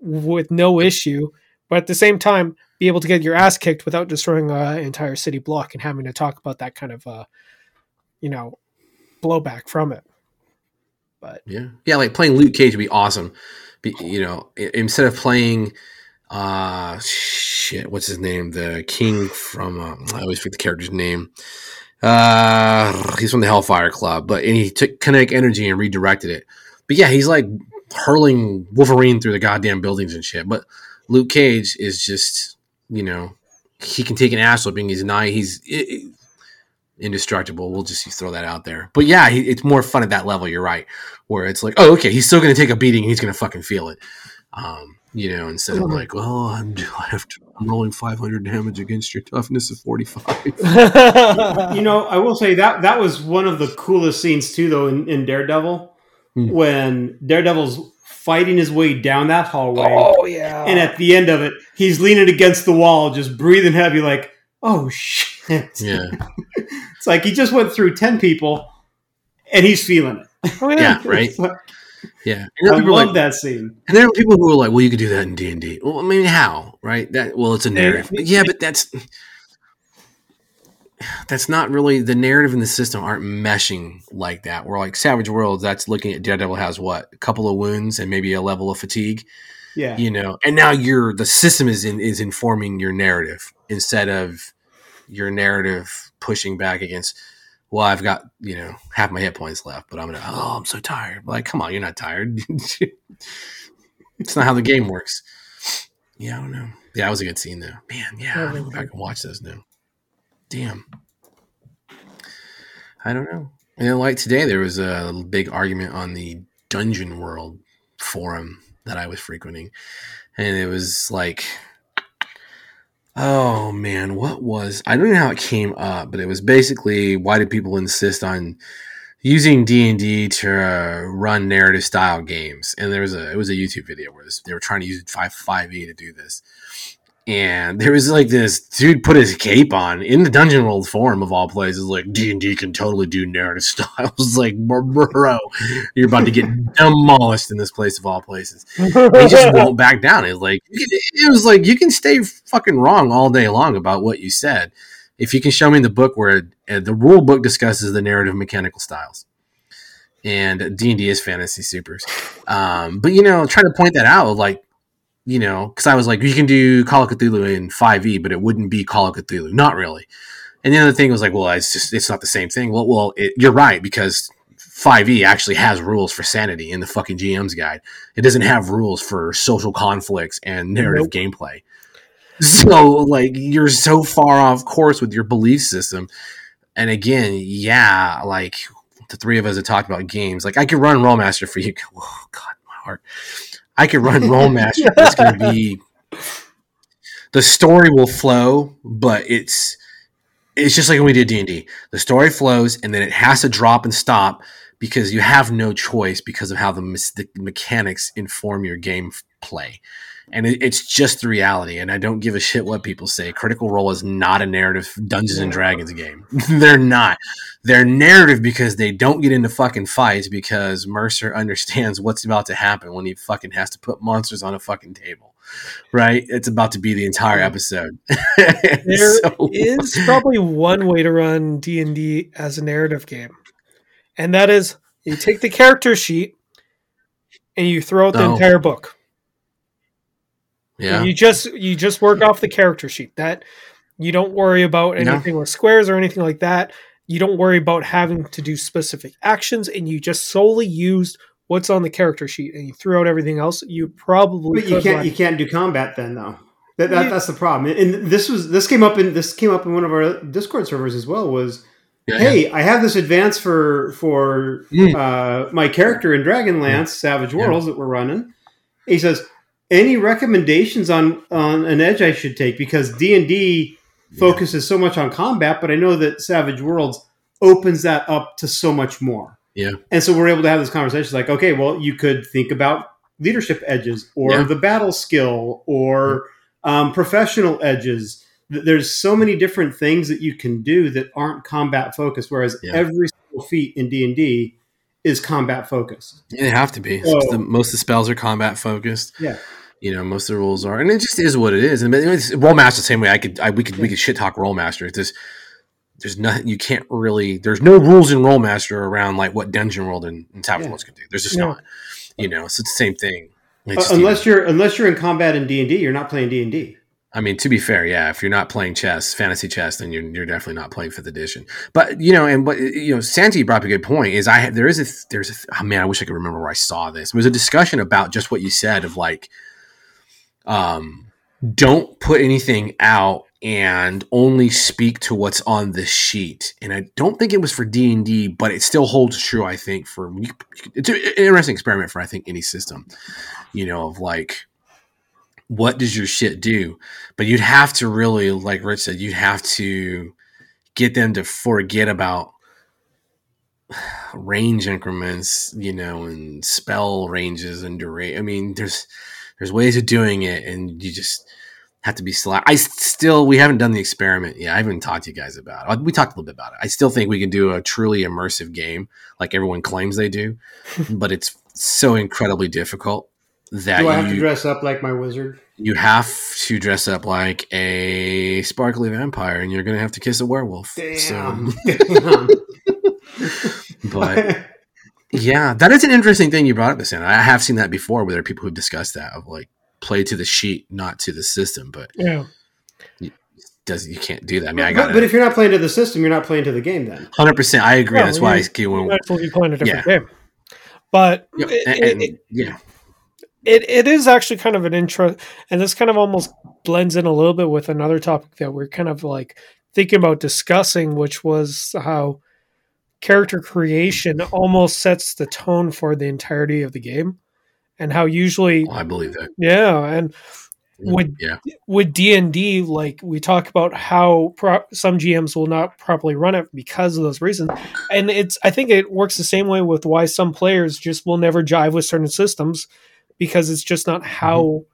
with no issue but at the same time be able to get your ass kicked without destroying an entire city block and having to talk about that kind of uh you know blowback from it but Yeah, yeah. Like playing Luke Cage would be awesome. Be, you know, instead of playing, uh, shit, what's his name? The king from uh, I always forget the character's name. Uh, he's from the Hellfire Club, but and he took kinetic energy and redirected it. But yeah, he's like hurling Wolverine through the goddamn buildings and shit. But Luke Cage is just, you know, he can take an ass whipping. He's not. He's i i- indestructible. We'll just throw that out there. But yeah, he, it's more fun at that level. You're right, where it's like, oh, okay, he's still going to take a beating. and He's going to fucking feel it. Um, you know, instead of like, well, I'm I have to, I'm rolling 500 damage against your toughness of 45. you know, I will say that that was one of the coolest scenes too, though, in, in Daredevil, Hmm. when Daredevil's fighting his way down that hallway, oh yeah and at the end of it, he's leaning against the wall, just breathing heavy, like, "Oh shit!" yeah, It's like he just went through ten people, and he's feeling it. Oh, yeah, right. Like- yeah. And I love like, that scene. and there are people who are like, well, you could do that in D and D. Well, I mean, how? Right? That well, it's a narrative. Yeah, but that's that's not really the narrative and the system aren't meshing like that. We're like Savage Worlds. That's looking at Daredevil has what a couple of wounds and maybe a level of fatigue. Yeah, you know and now you're the system is in is informing your narrative instead of your narrative pushing back against well i've got you know half my hit points left but i'm gonna oh i'm so tired. Like come on you're not tired. It's not how the game works. Yeah i don't know. Yeah that was a good scene though. Man yeah i'm gonna go back and watch those now. Damn. I don't know. And then like today there was a big argument on the dungeon world forum that I was frequenting, and it was like, oh man, what was I don't know how it came up, but it was basically why did people insist on using D and D to uh, run narrative style games? And there was a it was a YouTube video where this, they were trying to use five five E to do this, and there was like this dude put his cape on in the dungeon world forum of all places like d&d can totally do narrative styles. Like bro you're about to get demolished in this place of all places. He just won't back down. It's like it was like you can stay fucking wrong all day long about what you said. If you can show me the book where uh, the rule book discusses the narrative mechanical styles. And d&d is fantasy supers. Um, but you know trying to point that out like you know, because I was like, you can do Call of Cthulhu in 5e, but it wouldn't be Call of Cthulhu. Not really. And the other thing was like, well, it's just, it's not the same thing. Well, well, it, you're right, because 5e actually has rules for sanity in the fucking GM's guide. It doesn't have rules for social conflicts and narrative nope. gameplay. So, like, you're so far off course with your belief system. And again, yeah, like the three of us have talked about games. Like, I could run Rolemaster for you. Oh, God, my heart I could run Rolemaster. It's going to be the story will flow, but it's it's just like when we did D and D. The story flows, and then it has to drop and stop because you have no choice because of how the, the mechanics inform your game play. And it, it's just the reality. And I don't give a shit what people say. Critical Role is not a narrative Dungeons and Dragons game. They're not. They're narrative because they don't get into fucking fights because Mercer understands what's about to happen when he fucking has to put monsters on a fucking table. Right? It's about to be the entire mm-hmm. episode. There so. is probably one way to run D&D as a narrative game. And that is you take the character sheet and you throw out the oh. entire book. Yeah. You just you just work off the character sheet. That you don't worry about anything no. with squares or anything like that. You don't worry about having to do specific actions, and you just solely used what's on the character sheet, and you threw out everything else. You probably but you can't run. you can't do combat then though. That, that, that's the problem. And this was this came up in this came up in one of our Discord servers as well. Was yeah, hey, yeah. I have this advance for for mm. uh, my character in Dragonlance yeah. Savage Worlds that we're running. He says, any recommendations on on an edge I should take because D and D focuses so much on combat, but I know that Savage Worlds opens that up to so much more. Yeah, and so we're able to have this conversation like, okay, well, you could think about leadership edges or yeah. the battle skill or um, professional edges. There's so many different things that you can do that aren't combat focused, whereas yeah. every single feat in D and D is combat focused. Yeah, they have to be. So, the, most of the spells are combat focused. Yeah you know most of the rules are and it just is what it is and it's Rolemaster the same way i could I, we could we could shit talk Rolemaster there's there's nothing you can't really there's no rules in Rolemaster around like what dungeon world and, and savage yeah. worlds can do there's just not you know so it's the same thing uh, unless you're unless you're in combat in d&d you're not playing d&d I mean, to be fair, yeah, if you're not playing chess, fantasy chess, then you're, you're definitely not playing fifth edition. But you know, and what you know, Santi brought up a good point. Is I there is a there's a oh man, I wish I could remember where I saw this. There was a discussion about just what you said of like um, don't put anything out and only speak to what's on the sheet. And I don't think it was for D and D, but it still holds true. I think for it's an interesting experiment for I think any system. You know, of like, what does your shit do? But you'd have to really, like Rich said, you'd have to get them to forget about range increments, you know, and spell ranges and duration. I mean, there's there's ways of doing it, and you just have to be select. I still we haven't done the experiment yet. I haven't talked to you guys about. it. Uh, we talked a little bit about it. I still think we can do a truly immersive game like everyone claims they do, but it's so incredibly difficult that do I have you, to dress up like my wizard? You have to dress up like a sparkly vampire, and you're going to have to kiss a werewolf. Damn. So. Damn. but yeah, that is an interesting thing you brought up, this. I have seen that before, where there are people who've discussed that of like play to the sheet, not to the system. But yeah, you, does you can't do that. I mean, I got. But, if you're not playing to the system, you're not playing to the game. Then, hundred percent, I agree. That's why I when you playing a different yeah. game. But yeah, and, it, yeah. It, it is actually kind of an intro, and this kind of almost blends in a little bit with another topic that we're kind of like thinking about discussing, which was how character creation almost sets the tone for the entirety of the game. and how usually Oh, I believe that. yeah and mm, Yeah. with D and D, like we talk about how pro- some GMs will not properly run it because of those reasons, and it's I think it works the same way with why some players just will never jive with certain systems because it's just not mm-hmm. how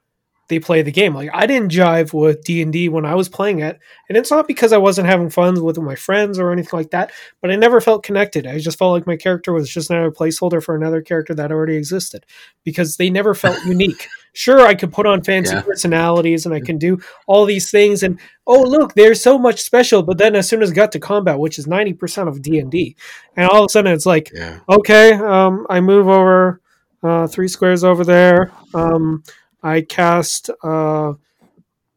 they play the game. Like I didn't jive with D and D when I was playing it, and it's not because I wasn't having fun with my friends or anything like that, but I never felt connected. I just felt like my character was just another placeholder for another character that already existed because they never felt unique. Sure, I could put on fancy Yeah. personalities and I can do all these things, and oh look, they're so much special. But then as soon as it got to combat, which is ninety percent of D and D, and all of a sudden it's like Yeah. okay, um, I move over uh, three squares over there. Um, I cast uh,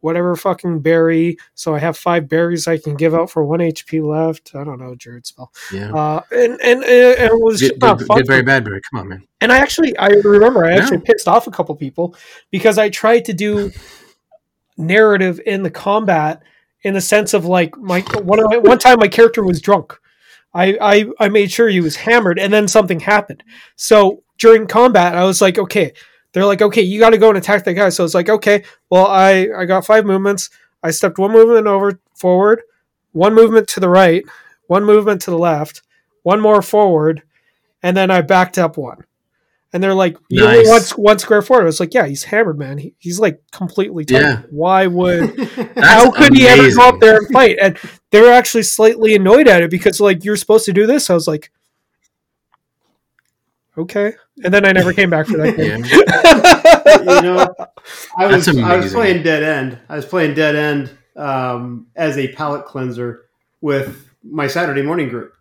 whatever fucking berry, so I have five berries I can give out for one HP left. I don't know, Jared spell. Yeah. Uh, and, and, and it was Good, just not good, fun. good, for very bad, berry. Come on, man. And I actually, I remember, I actually pissed off a couple people because I tried to do narrative in the combat in the sense of like my one of my, one time my character was drunk. I, I I made sure he was hammered, and then something happened. So during combat, I was like, okay. They're like, okay, you got to go and attack that guy. So it's like, okay, well, I I got five movements. I stepped one movement over forward, one movement to the right, one movement to the left, one more forward, and then I backed up one. And they're like, you only Nice. want one square forward. I was like, yeah, he's hammered, man. He, he's like completely tight. Yeah. Why would how could he ever go up there and fight? And they were actually slightly annoyed at it because like you're supposed to do this. I was like, okay. And then I never came back for that game. Yeah. you know, I was I was playing Dead End. I was playing Dead End um, as a palate cleanser with my Saturday morning group,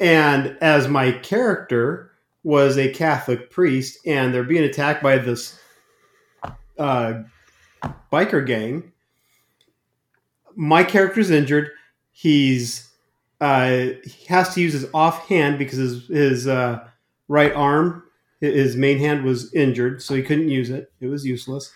and as my character was a Catholic priest, and they're being attacked by this uh, biker gang. My character's injured. He's uh, he has to use his offhand because his his uh, right arm his main hand was injured, so he couldn't use it. It was useless.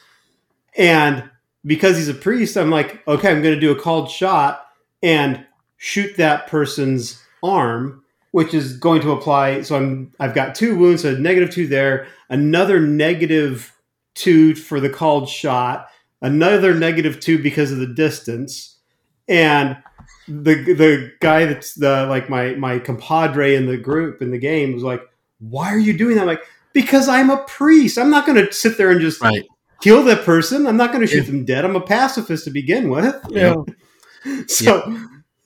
And because he's a priest, I'm like, okay, I'm going to do a called shot and shoot that person's arm, which is going to apply. So I'm I've got two wounds, so negative two there, another negative two for the called shot, another negative two because of the distance, and the the guy that's the like my my compadre in the group in the game was like, "Why are you doing that?" I'm like, because I'm a priest. I'm not going to sit there and just Right. kill that person. I'm not going to shoot Yeah. them dead. I'm a pacifist to begin with. yeah. So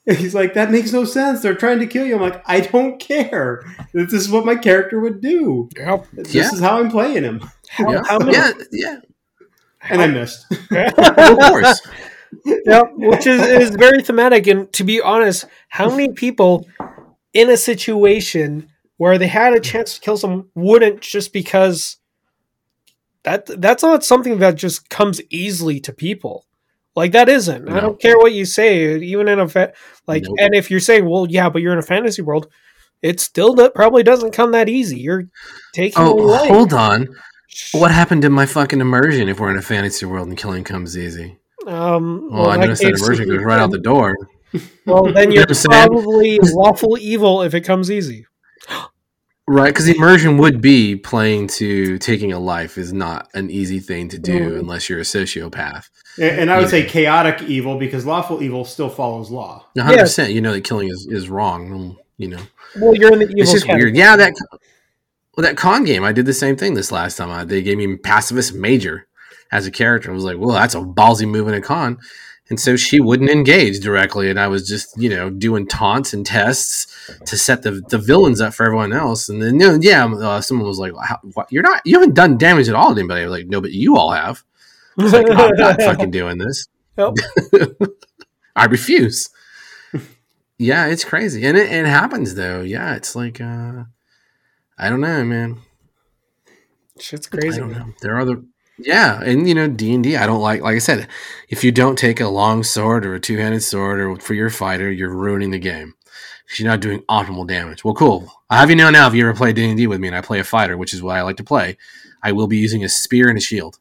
he's like, that makes no sense. They're trying to kill you. I'm like, I don't care. This is what my character would do. Yep. This Yeah. is how I'm playing him. How, Yeah. how many, yeah. Yeah. And I missed. Of course. yeah, which is, is very thematic. And to be honest, how many people in a situation where they had a chance to kill someone wouldn't just because that that's not something that just comes easily to people. Like that isn't. I don't care what you say, even in a fa- like. Nope. And if you're saying, well, yeah, but you're in a fantasy world, it still do- probably doesn't come that easy. You're taking Oh, away. hold on. What happened to my fucking immersion if we're in a fantasy world and killing comes easy? Um, Well, I noticed that immersion goes right out the door. Well, then You you're know what I'm saying? probably lawful evil if it comes easy. Right, because immersion would be playing to taking a life is not an easy thing to do Mhm. unless you're a sociopath. And and I would Yeah. say chaotic evil because lawful evil still follows law. One hundred percent. You know that killing is, is wrong. um, You know, Well, you're in the evil. it's just category. weird. Yeah, that well, that con game. I did the same thing this last time. I, they gave me pacifist major as a character. I was like, well, that's a ballsy move in a con. And so she wouldn't engage directly, and I was just, you know, doing taunts and tests to set the, the villains up for everyone else. And then, you know, yeah, uh, someone was like, How, what, "You're not, you haven't done damage at all to anybody." I was like, "No, but you all have." It's like, I'm not fucking doing this. Nope. I refuse. yeah, it's crazy, and it, it happens though. Yeah, it's like uh, I don't know, man. Shit's crazy. I don't know. There are other. Yeah, and you know D and I don't like. Like I said, if you don't take a long sword or a two handed sword or for your fighter, you're ruining the game. You're not doing optimal damage. Well, cool. I have you know now. If you ever play D and D with me, and I play a fighter, which is what I like to play, I will be using a spear and a shield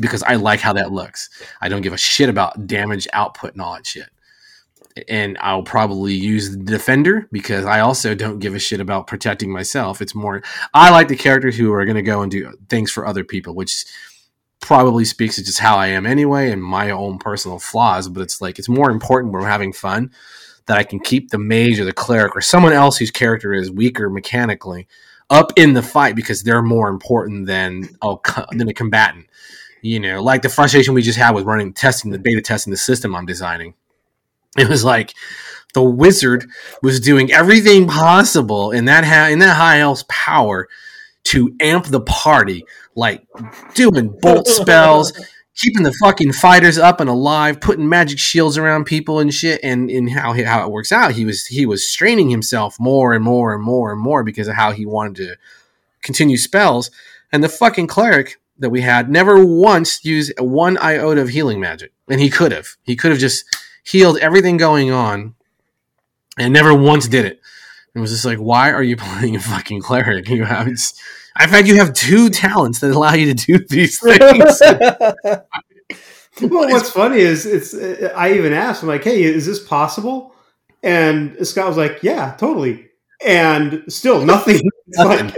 because I like how that looks. I don't give a shit about damage output and all that shit. And I'll probably use the defender because I also don't give a shit about protecting myself. It's more I like the characters who are going to go and do things for other people, which probably speaks to just how I am anyway and my own personal flaws. But it's like it's more important when we're having fun that I can keep the mage or the cleric or someone else whose character is weaker mechanically up in the fight because they're more important than oh, than a combatant. You know, like the frustration we just had with running testing the beta testing the system I'm designing. It was like the wizard was doing everything possible in that ha- in that high elf's power to amp the party, like doing bolt spells, keeping the fucking fighters up and alive, putting magic shields around people and shit. And in how how it works out, he was he was straining himself more and more and more and more because of how he wanted to continue spells. And the fucking cleric that we had never once used one iota of healing magic, and he could have. He could have just healed everything going on, and never once did it. It was just like, why are you playing a fucking cleric? You have I've had you have two talents that allow you to do these things. well, what's funny is it's. I even asked, I'm like, "Hey, is this possible?" And Scott was like, "Yeah, totally." And still nothing. nothing.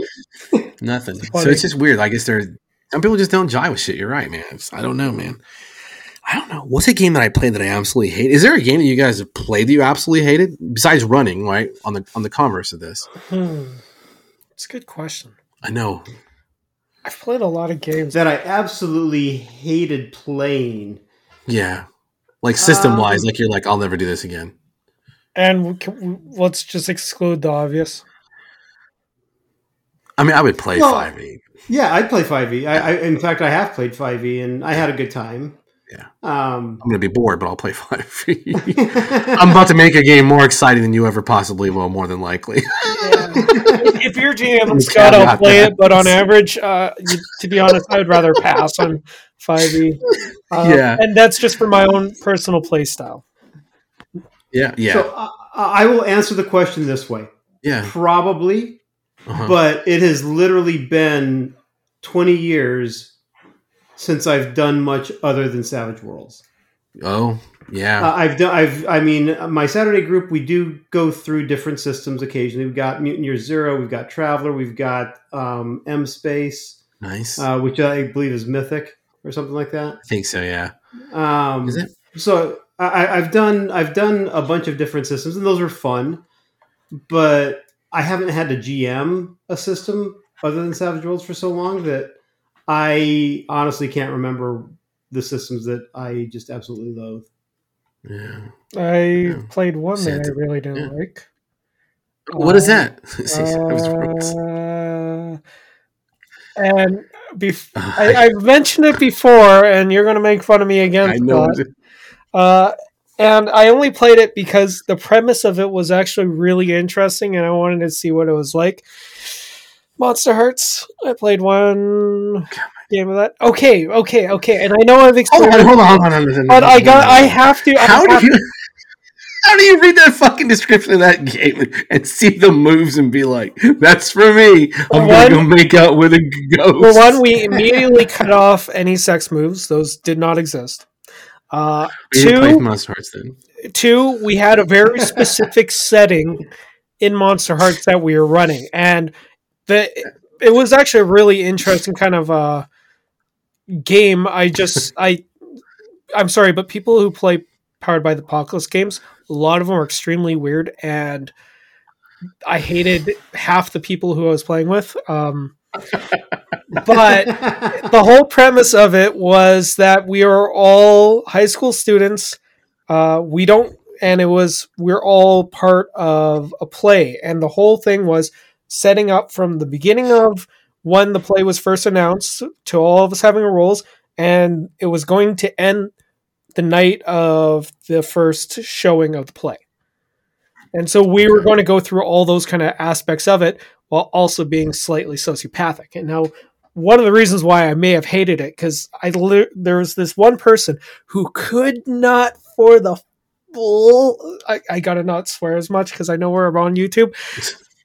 Like, nothing. So it's just weird. I guess there. Some people just don't jive with shit. You're right, man. It's, I don't know, man. I don't know. What's a game that I played that I absolutely hate? Is there a game that you guys have played that you absolutely hated besides running? Right on the on the converse of this. Hmm. It's a good question. I know. I've played a lot of games that I absolutely hated playing. Yeah, like system wise, um, like you're like, I'll never do this again. And can, let's just exclude the obvious. I mean, I would play Five E. Yeah, I'd play Five E. I, I, in fact, I have played Five E, and I had a good time. Yeah. Um, I'm gonna be bored, but I'll play Five. I'm about to make a game more exciting than you ever possibly will, more than likely. Yeah. if you're GM Scott, I'll play it, but on average, uh, you, to be honest, I would rather pass on Five E. Uh, yeah, and that's just for my own personal play style. Yeah, yeah. So uh, I will answer the question this way. Yeah, probably, uh-huh. but it has literally been 20 years since I've done much other than Savage Worlds. Oh, yeah. Uh, I've done. I've. I mean, my Saturday group we do go through different systems occasionally. We've got Mutant Year Zero. We've got Traveller. We've got um, M Space. Nice. Uh, which I believe is Mythic or something like that. I think so. Yeah. Um, is it? So I, I've done. I've done a bunch of different systems, and those are fun. But I haven't had to GM a system other than Savage Worlds for so long that I honestly can't remember the systems that I just absolutely loathe. Yeah. I yeah. played one Santa. that I really didn't yeah. like. What uh, is that? uh, and bef- I, have mentioned it before, and you're going to make fun of me again. I know. Uh, and I only played it because the premise of it was actually really interesting, and I wanted to see what it was like. Monster Hearts. I played one game of that. Okay, okay, okay. And I know I've explained. Hold on, hold on, hold on, hold on. But I got. I have to. How do you? How do you read that fucking description of that game and see the moves and be like, "That's for me"? I'm one, gonna go make out with a ghost. For one, we immediately cut off any sex moves; those did not exist. Uh, we two, Monster Hearts then. Two, we had a very specific setting in Monster Hearts that we were running, and the it was actually a really interesting kind of uh, game. I just I I'm sorry, but people who play Powered by the Apocalypse games, a lot of them are extremely weird, and I hated half the people who I was playing with. Um, but the whole premise of it was that we are all high school students. Uh, we don't, and it was we're all part of a play, and the whole thing was setting up from the beginning of when the play was first announced to all of us having roles, and it was going to end the night of the first showing of the play. And so we were going to go through all those kind of aspects of it while also being slightly sociopathic. And now, one of the reasons why I may have hated it because I li- there was this one person who could not, for the full, I, I gotta not swear as much because I know we're on YouTube,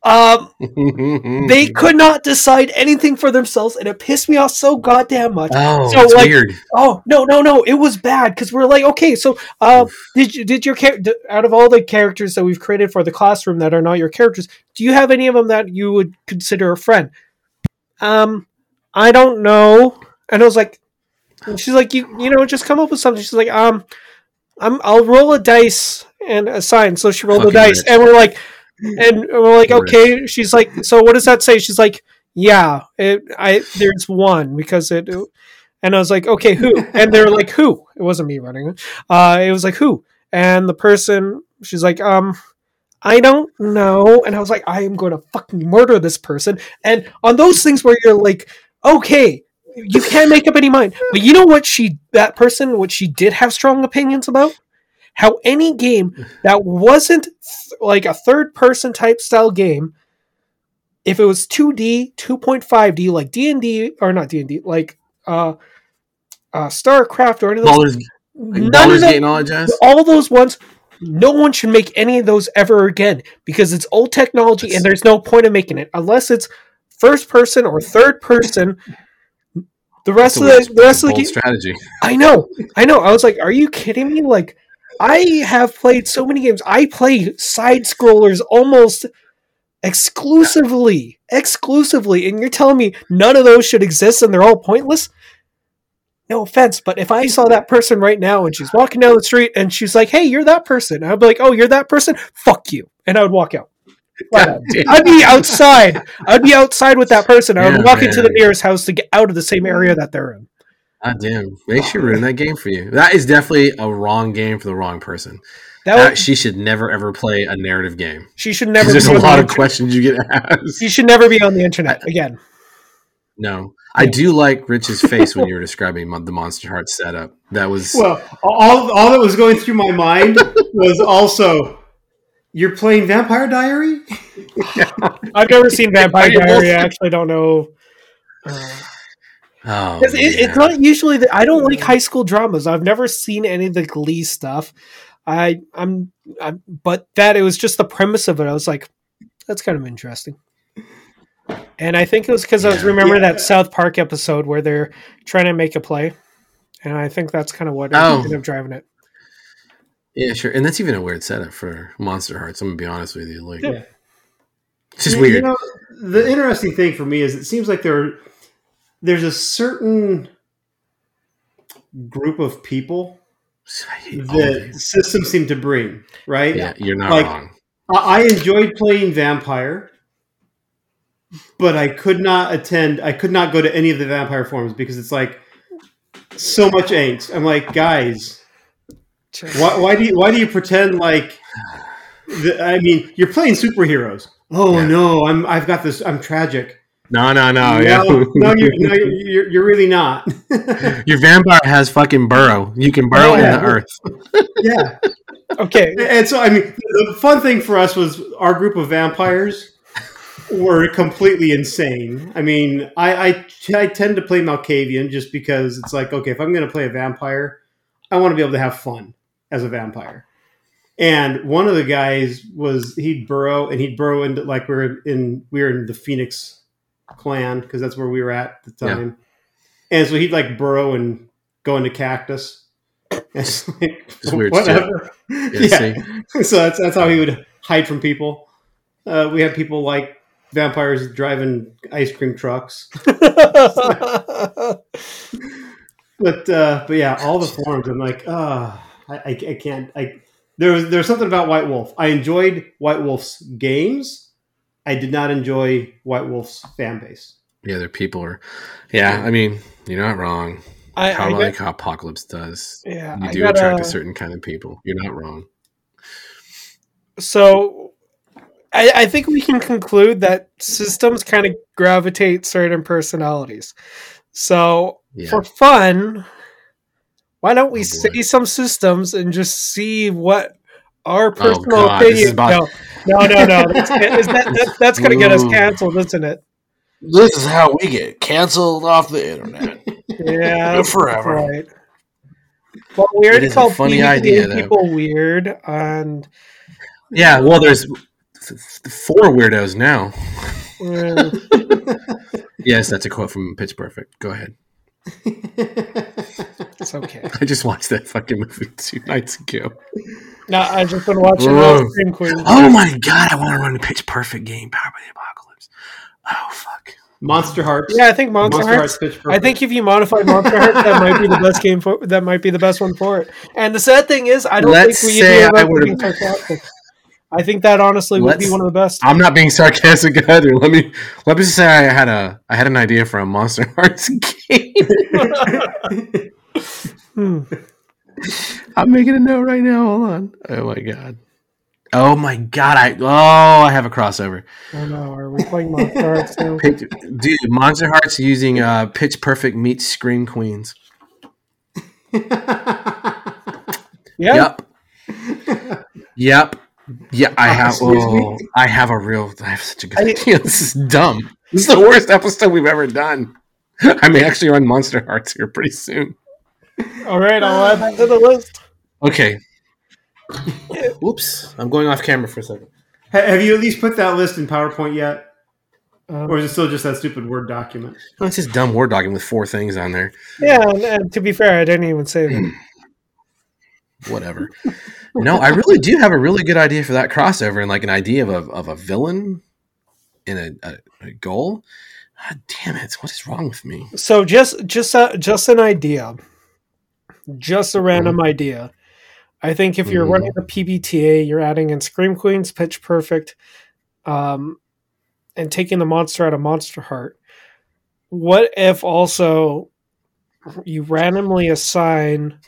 Um, they could not decide anything for themselves, and it pissed me off so goddamn much. Oh, So, it's like, weird. Oh no, no, no! It was bad because we're like, okay, so uh, did you did your char- d- out of all the characters that we've created for the classroom that are not your characters, do you have any of them that you would consider a friend? Um, I don't know. And I was like, and she's like, you you know, just come up with something. She's like, um, I'm I'll roll a dice and assign. So she rolled Fucking the dice, rich. and we're like, and we're like, okay. She's like, so what does that say? She's like, yeah, it, I there's one because it. And I was like, okay, who? And they're like, who? It wasn't me running. Uh, it was like, who? And the person, she's like, um, I don't know. And I was like, I am going to fucking murder this person. And on those things where you're like, okay, you can't make up any mind. But you know what she, that person, what she did have strong opinions about? How any game that wasn't th- like a third person type style game, if it was 2D, 2.5D, like D&D, or not D&D, like uh, uh, StarCraft or any of those, Baldur's, none of them- all that jazz. all those ones no one should make any of those ever again because it's old technology and there's no point in making it unless it's first person or third person the rest of the, the rest of the game strategy. i know i know i was like are you kidding me like i have played so many games i play side scrollers almost exclusively exclusively and you're telling me none of those should exist and they're all pointless no offense, but if I saw that person right now and she's walking down the street and she's like, "Hey, you're that person," I'd be like, "Oh, you're that person? Fuck you!" and I would walk out. Damn. I'd be outside. I'd be outside with that person. I would Yeah, walk into the man. nearest house to get out of the same area that they're in. God damn. They should ruin that game for you. That is definitely a wrong game for the wrong person. That That, would, she should never ever play a narrative game. she should never. There's be a on the lot of internet. questions you get asked. She should never be on the internet again. No. I do like Rich's face when you were describing the Monster Heart setup. That was Well, all all that was going through my mind was also, you're playing Vampire Diary. I've never seen Vampire Diary. I actually don't know. Uh, oh, 'cause it, it's not usually. that I don't like high school dramas. I've never seen any of the Glee stuff. I I'm, I'm but that it was just the premise of it. I was like, that's kind of interesting. And I think it was because I was remembering Yeah. that South Park episode where they're trying to make a play, and I think that's kind of what Oh. ended up driving it. Yeah, sure. And that's even a weird setup for Monster Hearts. I'm gonna be honest with you. Like Yeah. it's just You- weird. You know, the interesting thing for me is it seems like there there's a certain group of people I hate all of that you. systems seem to bring, right? Yeah, you're not Like- wrong. I I enjoyed playing Vampire, but I could not attend. I could not go to any of the Vampire forums because it's like so much angst. I'm like, guys, why, why do you why do you pretend like? The, I mean, you're playing superheroes. Oh Yeah. no, I'm I've got this. I'm tragic. No, no, no. no, yeah. no, you're, no, you're, you're really not. Your vampire has fucking burrow. You can burrow Yeah. in the earth. yeah, Okay, and so I mean, the fun thing for us was our group of vampires were completely insane. I mean, I I, I tend to play Malkavian just because it's like, okay, if I'm going to play a vampire, I want to be able to have fun as a vampire. And one of the guys was he'd burrow and he'd burrow into like we are in we were in the Phoenix clan because that's where we were at the Yeah. time. And so he'd like burrow and go into cactus. It's like, weird whatever. Yeah, Yeah. So that's that's how he would hide from people. Uh, we had people like vampires driving ice cream trucks, but uh, but yeah, all the forms. I'm like, ah, I, I, I can't. I there was there was something about White Wolf. I enjoyed White Wolf's games. I did not enjoy White Wolf's fan base. Yeah, their people are. Yeah, I mean, you're not wrong. I, How I like how Apocalypse does. yeah, You do got attract a- a certain kind of people. You're not wrong. So I, I think we can conclude that systems kind of gravitate certain personalities. So Yeah. for fun, why don't we Oh, say some systems and just see what our oh, personal Oh, God, this is opinion? about- No, no, no, no. That's, that, that, that's going to get us canceled, isn't it? This is how we get canceled off the internet. Yeah, Forever. Right. Well, we It already is a called funny idea, though. people weird, and Yeah, well, there's four weirdos now. Yes, that's a quote from Pitch Perfect. Go ahead. It's okay. I just watched that fucking movie two nights ago. No, I just been watching Scream Queen. Oh my god, I want to run a Pitch Perfect game, Powered by the Apocalypse. Oh fuck. Monster Hearts. Yeah, I think Monster, Monster Hearts. Hearts Pitch I think if you modify Monster Hearts, that might be the best game for that might be the best one for it. And the sad thing is, I don't Let's think we say do I about would've- being sarcastic. I think that honestly would be Let's- one of the best. I'm not being sarcastic either. Let me let me just say I had a I had an idea for a Monster Hearts game. Hmm. I'm making a note right now. Hold on. Oh my god. Oh my god. I oh I have a crossover. Oh no, are we playing Monster Hearts now? Pitch, dude, Monster Hearts using uh, Pitch Perfect meets Scream Queens. Yeah, Yep. yep. Yeah, I have. Excuse? Oh, I have a real. I have such a good I- idea. This is dumb. This is the worst episode we've ever done. I may actually run Monster Hearts here pretty soon. all right, I'll add that to the list. Okay. Whoops! I'm going off camera for a second. Have you at least put that list in PowerPoint yet? Um, Or is it still just that stupid Word document? Oh, it's just dumb word document with four things on there. yeah, and, and to be fair, I didn't even say that. Whatever. no, I really do have a really good idea for that crossover and like an idea of a, of a villain and a, a, a goal. God damn it! What is wrong with me? So just just uh, just an idea, just a random idea. I think if you're Mhm. running a PBTA, you're adding in Scream Queens, Pitch Perfect, um, and taking the monster out of Monster Heart. What if also you randomly assign,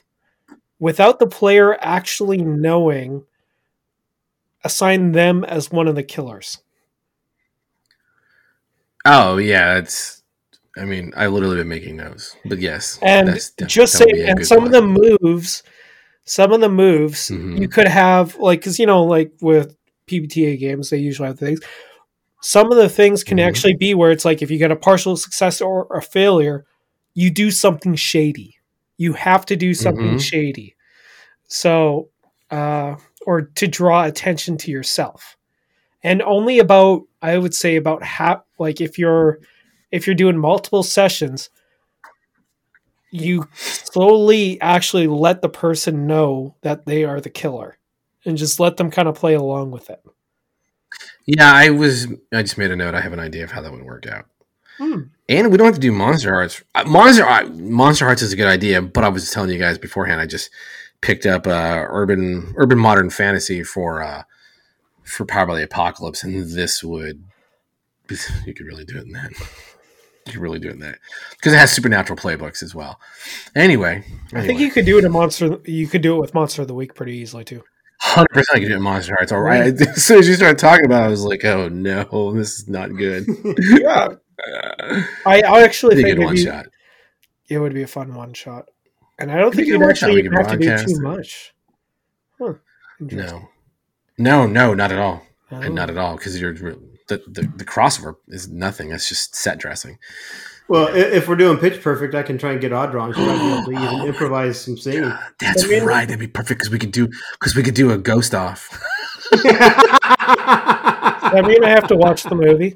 without the player actually knowing, assign them as one of the killers? Oh yeah, it's. I mean, I literally been making notes, but yes, and def- just say and some of the moves some of the moves Mhm. you could have like because you know like with pbta games they usually have things some of the things can Mhm. actually be where it's like if you get a partial success or a failure you do something shady you have to do something Mhm. shady so uh or to draw attention to yourself and only about i would say about half like if you're if you're doing multiple sessions you slowly actually let the person know that they are the killer and just let them kind of play along with it Yeah, I was. I just made a note. I have an idea of how that would work out. Hmm. And we don't have to do Monster Hearts. Uh, Monster Monster Hearts is a good idea, but I was telling you guys beforehand. I just picked up uh, urban urban modern fantasy for uh, for Power by the Apocalypse, and this would you could really do it in that. You could really do it in that because it has supernatural playbooks as well. Anyway, i think you could do it in monster you could do it with monster of the week pretty easily too hundred percent I could do it in Monster Hearts. All right. As soon as you started talking about, it, I was like, oh no, this is not good. yeah i, I actually Be a think one it'd be- shot. it would be a fun one shot and i don't Could think be a you'd actually We even have to do too it. much huh No, no, no, not at all. Oh. And not at all because you're the, the the crossover is nothing. It's just set dressing. Well, i- if we're doing Pitch Perfect, I can try and get Audron. She might be able to Oh even my improvise some singing. That's I mean- right. That'd be perfect because we could do because we could do a ghost off. i mean i have to watch the movie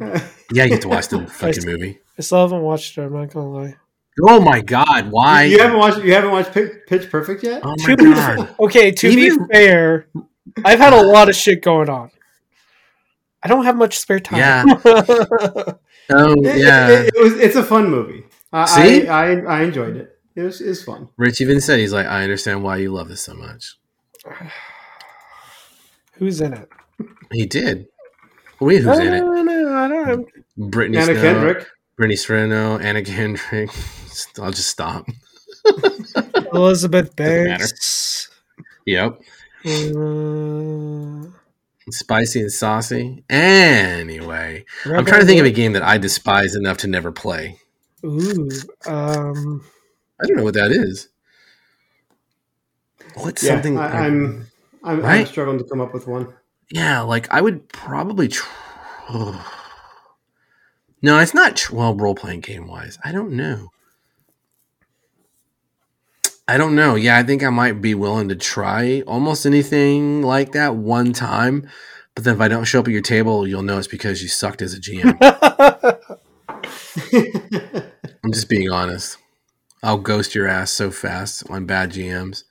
Yeah, you get to watch the fucking movie. i still haven't watched it i'm not gonna lie Oh my god, why? you haven't watched you haven't watched Pitch, Pitch Perfect yet? Oh my To be- god. Okay, to Even- be fair, I've had a lot of shit going on. I don't have much spare time. Yeah. Oh yeah. it, it was. It's a fun movie. I, See? I, I I enjoyed it. It was it's fun. Rich even said he's like, I understand why you love this so much. Who's in it? He did. Wait, who's in it? No, no, I don't. know. Brittany Anna Snow, Kendrick. Brittany Snow, Anna Kendrick. I'll just stop. Elizabeth Doesn't. Banks. Yep. Uh, Spicy and saucy. Anyway, I'm trying to think of a game that I despise enough to never play. Ooh, um, I don't know what that is. What's Yeah, something? I, I'm I'm, I'm struggling to come up with one. Yeah, like I would probably. Tr- no, it's not. Tr- well, role playing game wise, I don't know. I don't know. Yeah, I think I might be willing to try almost anything like that one time. But then if I don't show up at your table, you'll know it's because you sucked as a GM. I'm just being honest. I'll ghost your ass so fast on bad GMs.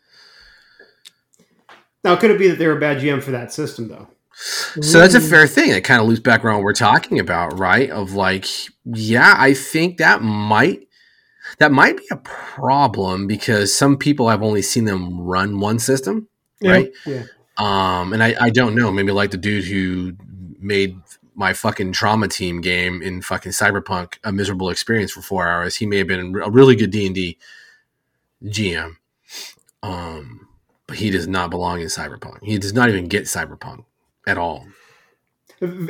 Now, could it be that they're a bad GM for that system, though? So that's a fair thing. It kind of loops back around what we're talking about, right? Of like, yeah, I think that might that might be a problem because some people have only seen them run one system, Yeah. right? Yeah. Um, and I, I don't know, maybe like the dude who made my fucking trauma team game in fucking Cyberpunk a miserable experience for four hours. He may have been a really good D and D GM, um, but he does not belong in Cyberpunk. He does not even get Cyberpunk at all.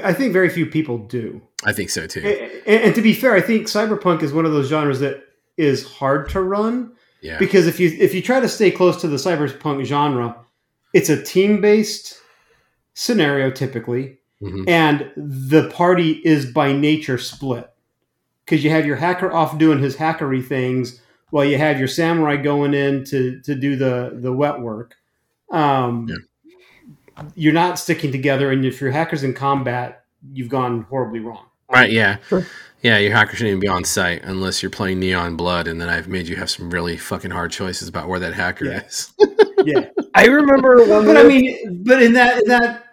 I think very few people do. I think so too. And, and to be fair, I think cyberpunk is one of those genres that is hard to run Yeah, because if you if you try to stay close to the cyberpunk genre, it's a team based scenario typically, Mhm. and the party is by nature split because you have your hacker off doing his hackery things while you have your samurai going in to to do the the wet work. Um, Yeah. You're not sticking together, and if your hacker's in combat, you've gone horribly wrong. right. Yeah, Sure. yeah. Your hacker shouldn't even be on site unless you're playing Neon Blood, and then I've made you have some really fucking hard choices about where that hacker Yeah. is. Yeah. I remember one. but I mean, but in that in that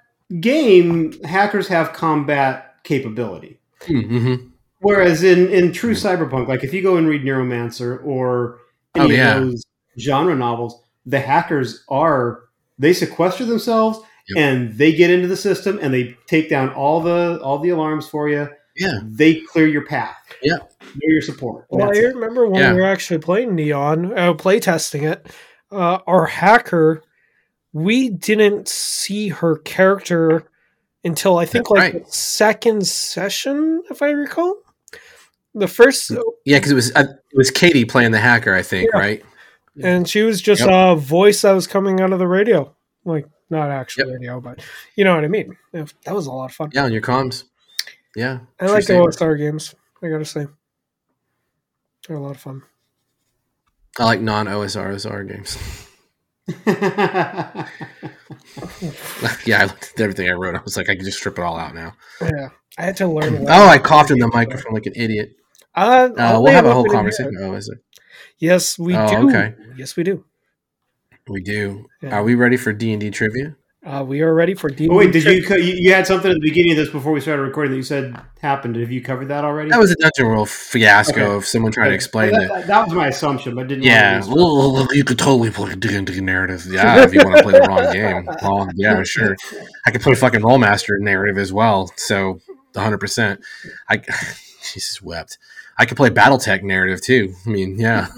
game, hackers have combat capability. mm-hmm. Whereas in in true cyberpunk, like if you go and read Neuromancer or any Oh, yeah. of those genre novels, the hackers are they sequester themselves Yep. and they get into the system and they take down all the all the alarms for you. Yeah, They clear your path. Yep. Clear your support. Well, That's I it. remember when Yeah. we were actually playing Neon, uh, play testing it. Uh, our hacker, we didn't see her character until I think That's like right. the second session, if I recall. The first, yeah. Because it was uh, it was Katie playing the hacker, I think, Yeah. right? and she was just Yep. a voice that was coming out of the radio, like not actually, actual radio, but you know what I mean. That was a lot of fun. Yeah, on your comms. Yeah, I like statement. OSR games. I gotta say, they're a lot of fun. I like non OSR OSR games. yeah, I looked at everything I wrote. I was like, I can just strip it all out now. Yeah, I had to learn. Oh, I coughed in the microphone like an idiot. Uh, Uh, we'll have a whole conversation. Oh, is it? Yes, we Oh, do. okay. Yes, we do. We do. Yeah. Are we ready for D and D trivia? Uh, we are ready for D. oh, wait, did you, you you had something at the beginning of this before we started recording that you said happened? Have you covered that already? That was a dungeon world fiasco Okay. of someone trying to explain that, it. that, that was my assumption, but didn't. Yeah, well, well, you could totally play D and D narrative. Yeah, if you want to play the wrong game. Well, yeah, sure. I could play fucking Rolemaster narrative as well. So, 100. percent I Jesus wept. I could play BattleTech narrative too. I mean, yeah.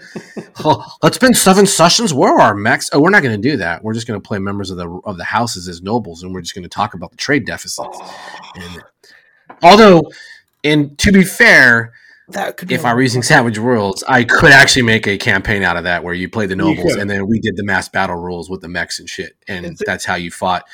oh, let's spend seven sessions. Where are our mechs? Oh, we're not going to do that. We're just going to play members of the of the houses as nobles, and we're just going to talk about the trade deficits. And, although, and to be fair, that could be if a I lot were using. Savage Worlds, I could actually make a campaign out of that where you play the nobles and then we did the mass battle rules with the mechs and shit, and Is it- that's how you fought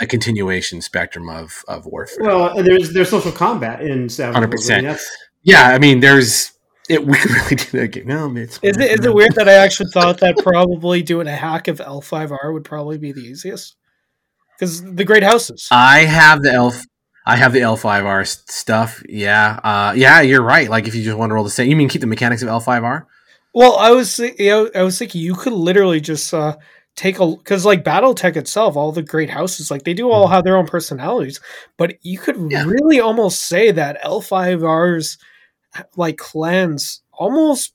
a continuation spectrum of of warfare. Well, there's there's social combat in Savage Worlds. 100%. I mean, that's- yeah, I mean, there's it. We could really do that game. No, it's Is it, is it weird that I actually thought that probably doing a hack of L5R would probably be the easiest? Because the great houses. I have the elf. I have the L5R stuff. Yeah, uh, yeah, you're right. Like if you just want to roll the same, you mean keep the mechanics of L5R? Well, I was thi- you know, I was thinking you could literally just uh, take a because like BattleTech itself, all the great houses, like they do all have their own personalities, but you could Mm-hmm. Yeah. really almost say that L5R's like clans almost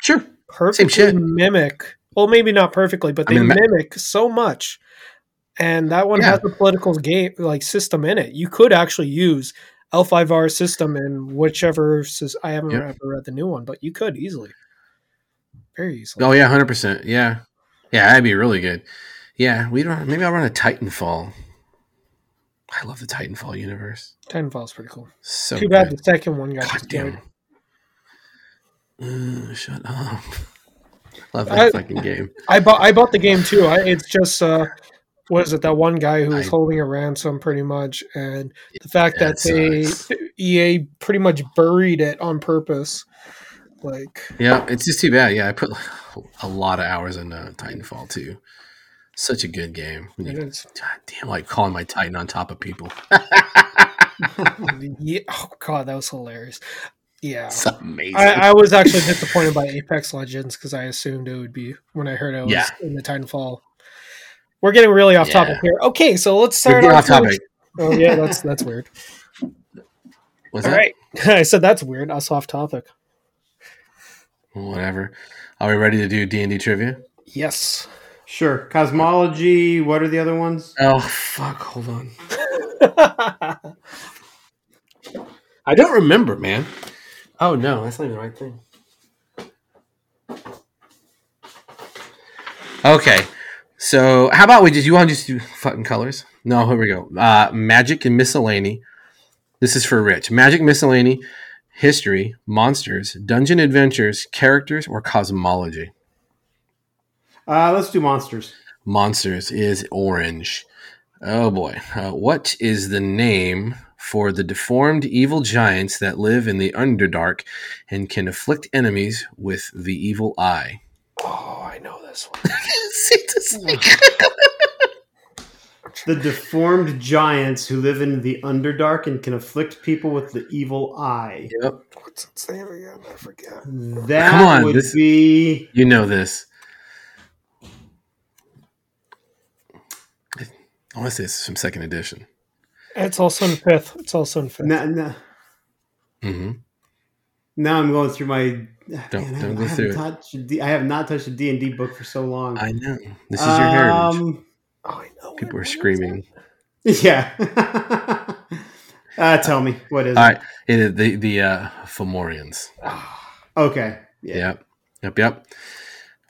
Sure. perfectly shit. mimic. Well, maybe not perfectly, but I they mean, ma- mimic so much. And that one Yeah. has a political game like system in it. You could actually use L5R system in whichever. I haven't Yep. ever read the new one, but you could easily, very easily. Oh yeah, hundred percent. Yeah, yeah, that'd be really good. Yeah, we don't. Maybe I'll run a Titanfall. I love the Titanfall universe. Titanfall's pretty cool. So Too bad good. the second one got God destroyed. damn. Shut up. Love that I- fucking game. I bought I bought the game too. I, it's just uh, what is it? That one guy who was I- holding a ransom, pretty much, and the fact that they. EA pretty much buried it on purpose. Like, Yeah, it's just too bad. Yeah, I put a lot of hours into Titanfall too. Such a good game. It you- is. God damn, like calling my Titan on top of people. Yeah. Oh god, that was hilarious. Yeah. It's amazing. I, I was actually disappointed by Apex Legends because I assumed it would be when I heard it was Yeah. in the Titanfall. We're getting really off topic here. Okay, so let's start getting our off topic. Oh yeah, that's that's weird. What's All that? right, I said that's weird. Us off topic. Whatever. Are we ready to do D and D trivia? Yes. Sure. Cosmology. What are the other ones? Oh fuck! Hold on. I don't remember, man. Oh no, that's not even the right thing. Okay, so how about we just you want to just do fucking colors? No, here we go. Uh, magic and miscellany. This is for Rich. Magic miscellany, history, monsters, dungeon adventures, characters, or cosmology. Uh, let's do monsters. Monsters is orange. Oh boy. Uh, what is the name for the deformed evil giants that live in the Underdark and can afflict enemies with the evil eye? Oh, I know this one. See, this like- The deformed giants who live in the Underdark and can afflict people with the evil eye. Yep. What's its name again? I forget. That Come on, would this- be. You know this. I, I want to say it's from second edition. It's also in fifth. It's also in fifth. Now, now, hmm now I'm going through my. Don't- Man, I- don't go I haven't through it. touched a D- I have not touched a D and D book for so long. I know. This is your heritage. Um, Oh, I know. People are screaming. Yeah. uh, tell me what is All it? right. It is the, the uh, Fomorians. Ah, Okay. Yeah. Yep. Yep. Yep.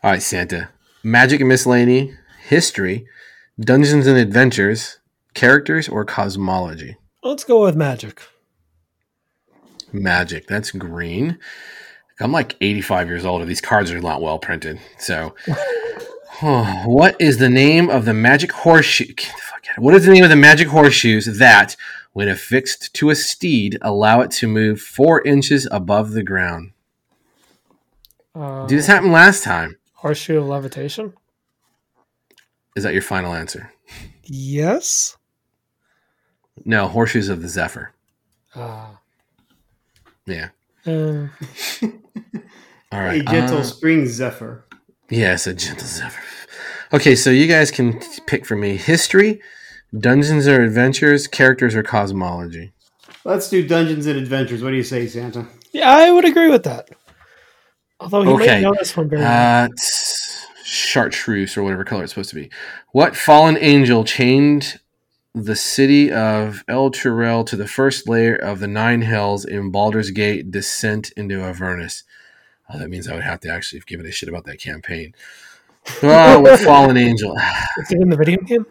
All right, Santa. Magic and miscellany, history, Dungeons and Adventures, characters, or cosmology? let's go with magic. Magic. That's green. I'm like 85 years old, and these cards are not well printed. So, what is the name of the magic horseshoe? Get the fuck out of- What is the name of the magic horseshoes that, when affixed to a steed, allow it to move four inches above the ground? Uh, Did this happen last time? horseshoe of levitation. Is that your final answer? Yes. No, horseshoes of the Zephyr. Ah. Yeah. Um, All right. A gentle uh, spring zephyr. yes, a gentle Zephyr. Okay, so you guys can pick for me history, Dungeons or Adventures, characters, or cosmology. Let's do Dungeons and Adventures. What do you say, Santa? yeah, I would agree with that. Although he Okay. might know this one very well. Uh, chartreuse or whatever color it's supposed to be. What fallen angel chained the city of Elturel to the first layer of the Nine Hells in Baldur's Gate descent into Avernus? Oh, that means I would have to actually give it a shit about that campaign. Oh, what fallen angel? Is it in the video game?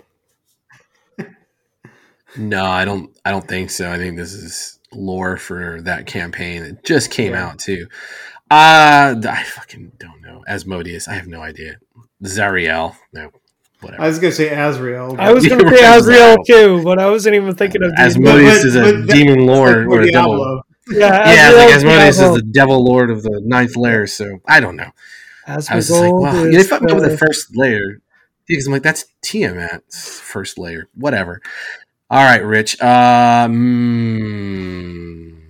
No, I don't. I don't think so. I think this is lore for that campaign. It just came Yeah. out too. Uh I fucking don't know. Asmodeus. I have no idea. Zariel. No, whatever. I was going to say Azrael. I was going to say right, Azrael too, but I wasn't even thinking of Asmodeus But- is a demon lord Like or a devil. Diablo. Yeah, Yeah, like Azrael's Asmodeus Diablo. is the devil lord of the ninth layer. So I don't know. I was like, Asmongold well, is they fucked me up with the- the first layer because I'm like, that's Tiamat's first layer. Whatever. All right, Rich. Um,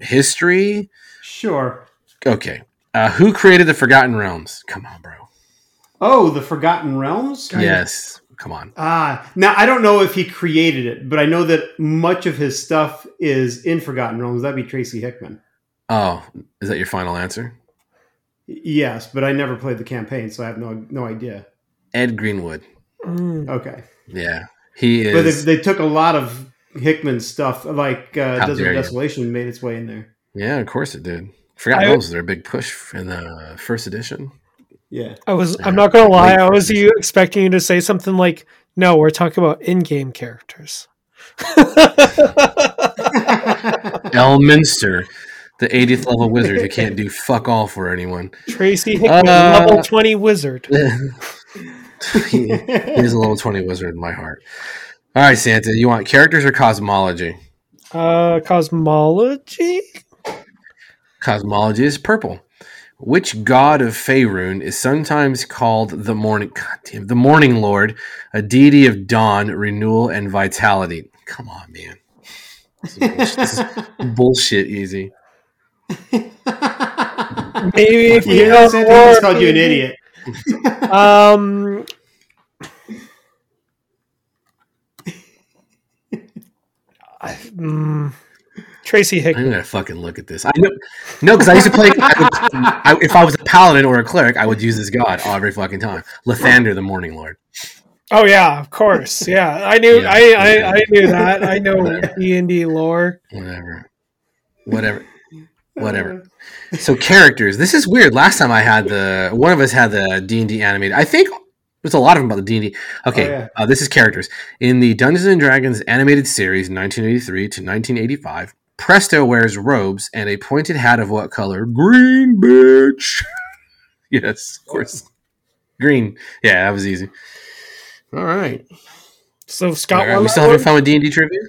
history. Sure. Okay. Uh, who created the Forgotten Realms? Come on, bro. Oh, the Forgotten Realms? Yes. Come on. Ah, now I don't know if he created it, but I know that much of his stuff is in Forgotten Realms. That'd be Tracy Hickman. Oh, is that your final answer? Yes, but I never played the campaign, so I have no no idea. Ed Greenwood. Mm. Okay, Yeah, he is. but they, they took a lot of Hickman's stuff, like uh, Desert dare you. Desolation, made its way in there. yeah, of course it did. Forgotten I- Realms was their big push in the first edition. Yeah, I was. I'm not gonna lie. I was you expecting you to say something like, "No, we're talking about in-game characters." Elminster, the 80th level wizard who can't do fuck all for anyone. Tracy Hickman, Uh, level twenty wizard. he, he's a level 20 wizard in my heart. All right, Santa, you want characters or cosmology? Uh, cosmology. cosmology is purple. Which god of Faerun is sometimes called the morning God damn, the morning lord, a deity of dawn, renewal, and vitality? Come on, man. This bullshit, this bullshit easy. Maybe if You you hear know that? Santa more- called you an idiot. Um, I, mm, Tracy Hick. I'm gonna fucking look at this. I know, no, because I used to play. I would, I, if I was a paladin or a cleric, I would use this god every fucking time. Lathander, the Morning Lord. Oh yeah, of course. Yeah, I knew. Yeah. I, I I knew that. I know D and D lore. Whatever, whatever, whatever. So characters. This is weird. Last time I had the one of us had the D and D animated. I think there's a lot of them about the D and D. Okay, Oh, yeah. uh, this is characters in the Dungeons and Dragons animated series, 1983 to 1985. Presto wears robes and a pointed hat of what color? Green, bitch. yes, of course. Green. Yeah, that was easy. All right. So Scott, right. We still having fun with D and D trivia.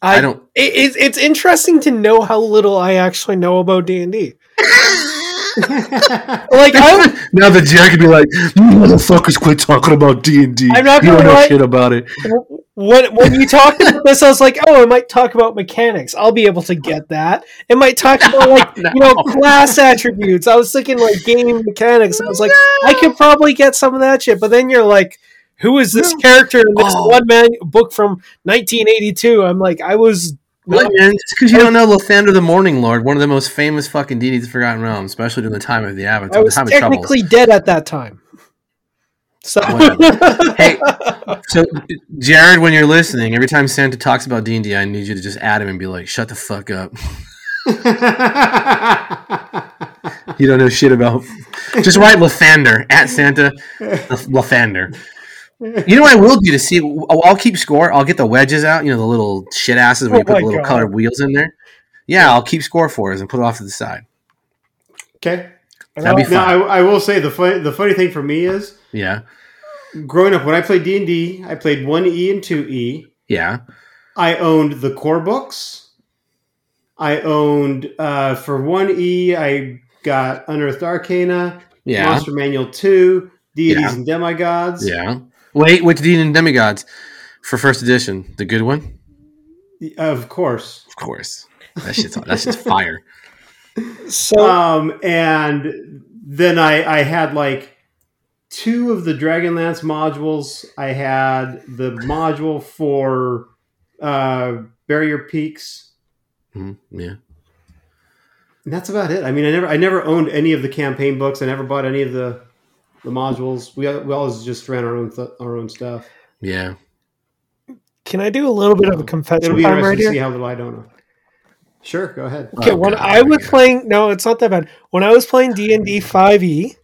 I, I don't. It, it's it's interesting to know how little I actually know about D and D. Like I, Now the Jack could be like, "You motherfuckers, quit talking about D and D. I'm not You don't gonna know shit about it." when when you talked about this, I was like, oh, I might talk about mechanics. I'll be able to get that. It might talk about like you know class attributes. I was thinking like game mechanics. I was like, I could probably get some of that shit. But then you're like, who is this character in this Oh. one man book from 1982? I'm like, I was. What, man? Just because you don't know Lathander the Morning Lord, one of the most famous fucking deities of Forgotten Realms, especially during the time of the I Avatar, the was technically dead at that time. So Hey, so Jared, when you're listening, every time Santa talks about D and D, I need you to just add him and be like, "Shut the fuck up! You don't know shit about." Just write Lathander at Santa Lathander. You know what I will do to see? I'll I'll keep score. I'll get the wedges out. You know the little shit asses where Oh you put the little God. colored wheels in there. Yeah, I'll keep score for us and put it off to the side. okay. That'd be Now, fun. I, I will say the funny, the funny thing for me is Yeah, growing up when I played D and D, I played one E and two E. yeah, I owned the core books. I owned uh, for one E. I got Unearthed Arcana, yeah, Monster Manual two, Deities Yeah. and Demigods. yeah. Wait, which Dean and Demigods for first edition? The good one, Of course. of course. That shit's that shit's fire. so Um, and then I, I had like two of the Dragonlance modules. I had the module for uh, Barrier Peaks, Mhm, Yeah, and that's about it. I mean, I never I never owned any of the campaign books. I never bought any of the the modules. We we always just ran our own th- our own stuff. yeah. can I do a little bit of a It'll confession be time interesting right to here? see how little I don't know. Sure, go ahead. Okay, Oh, when God, I was yeah. playing, no, it's not that bad. When I was playing D and D five E,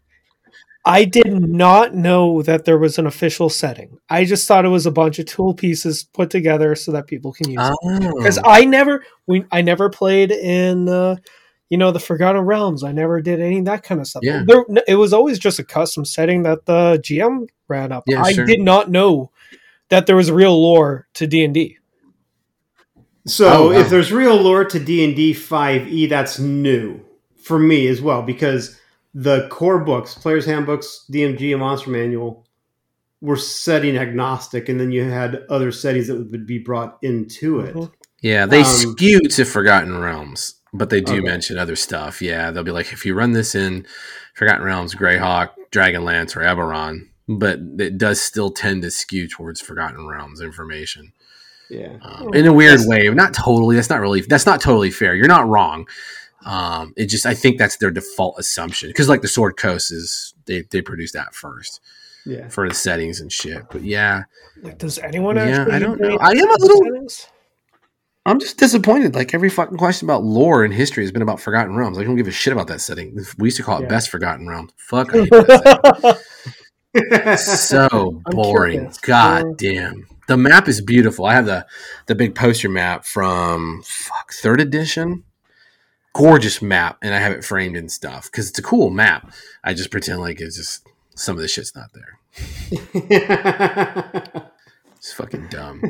I did not know that there was an official setting. I just thought it was a bunch of tool pieces put together so that people can use it. Oh, Because I never, we, I never played in, uh, you know, the Forgotten Realms. I never did any of that kind of stuff. Yeah. There, it was always just a custom setting that the GM ran up. Yeah, I sure. did not know that there was real lore to D and D. So Oh, wow. if there's real lore to D and D five E, that's new for me as well because the core books, Player's Handbooks, DMG, and Monster Manual were setting agnostic, and then you had other settings that would be brought into it. Mhm. yeah. They um, skew to Forgotten Realms, but they do Okay. mention other stuff. Yeah, they'll be like, if you run this in Forgotten Realms, Greyhawk, Dragonlance, or Eberron, but it does still tend to skew towards Forgotten Realms information. Yeah. um, in a weird That's- way. Not totally. That's not really. That's not totally fair. You're not wrong. Um, it just I think that's their default assumption because like the Sword Coast is they they produce that first Yeah. for the settings and shit. But yeah, Like, does anyone Yeah, actually? I don't know. I am a little- settings? I'm just disappointed. Like every fucking question about lore and history has been about Forgotten Realms. Like I don't give a shit about that setting. We used to call it Yeah. Best Forgotten Realms. Fuck. I hate that so boring. God Uh, damn. The map is beautiful. I have the the big poster map from fuck third edition. Gorgeous map, and I have it framed and stuff because it's a cool map. I just pretend like it's just some of the shit's not there. It's fucking dumb.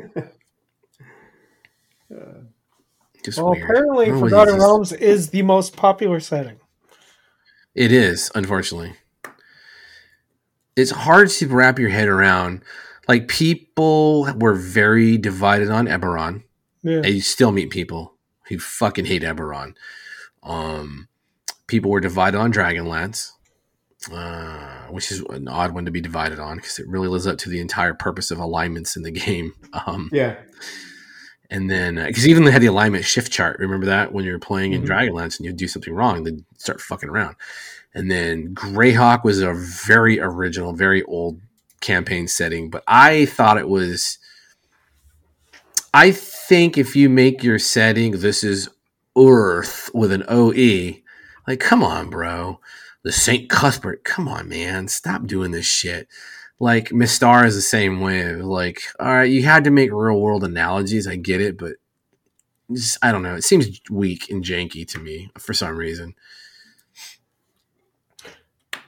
Just Well, weird. apparently, I don't know what Forgotten. Realms is the most popular setting. It is, unfortunately. It's hard to wrap your head around. Like people were very divided on Eberron. Yeah. And you still meet people who fucking hate Eberron. Um, people were divided on Dragonlance, uh, which is an odd one to be divided on because it really lives up to the entire purpose of alignments in the game. Um, Yeah. And then because even they had the alignment shift chart. Remember that when you were playing in Mhm. Dragonlance and you do something wrong, they'd start fucking around. And then Greyhawk was a very original, very old campaign setting, but I thought it was. I think if you make your setting, this is Earth with an OE, like, come on, bro. The St. Cuthbert, come on, man. Stop doing this shit. Like, Mystara is the same way. Like, all right, you had to make real world analogies. I get it, but just, I don't know. It seems weak and janky to me for some reason.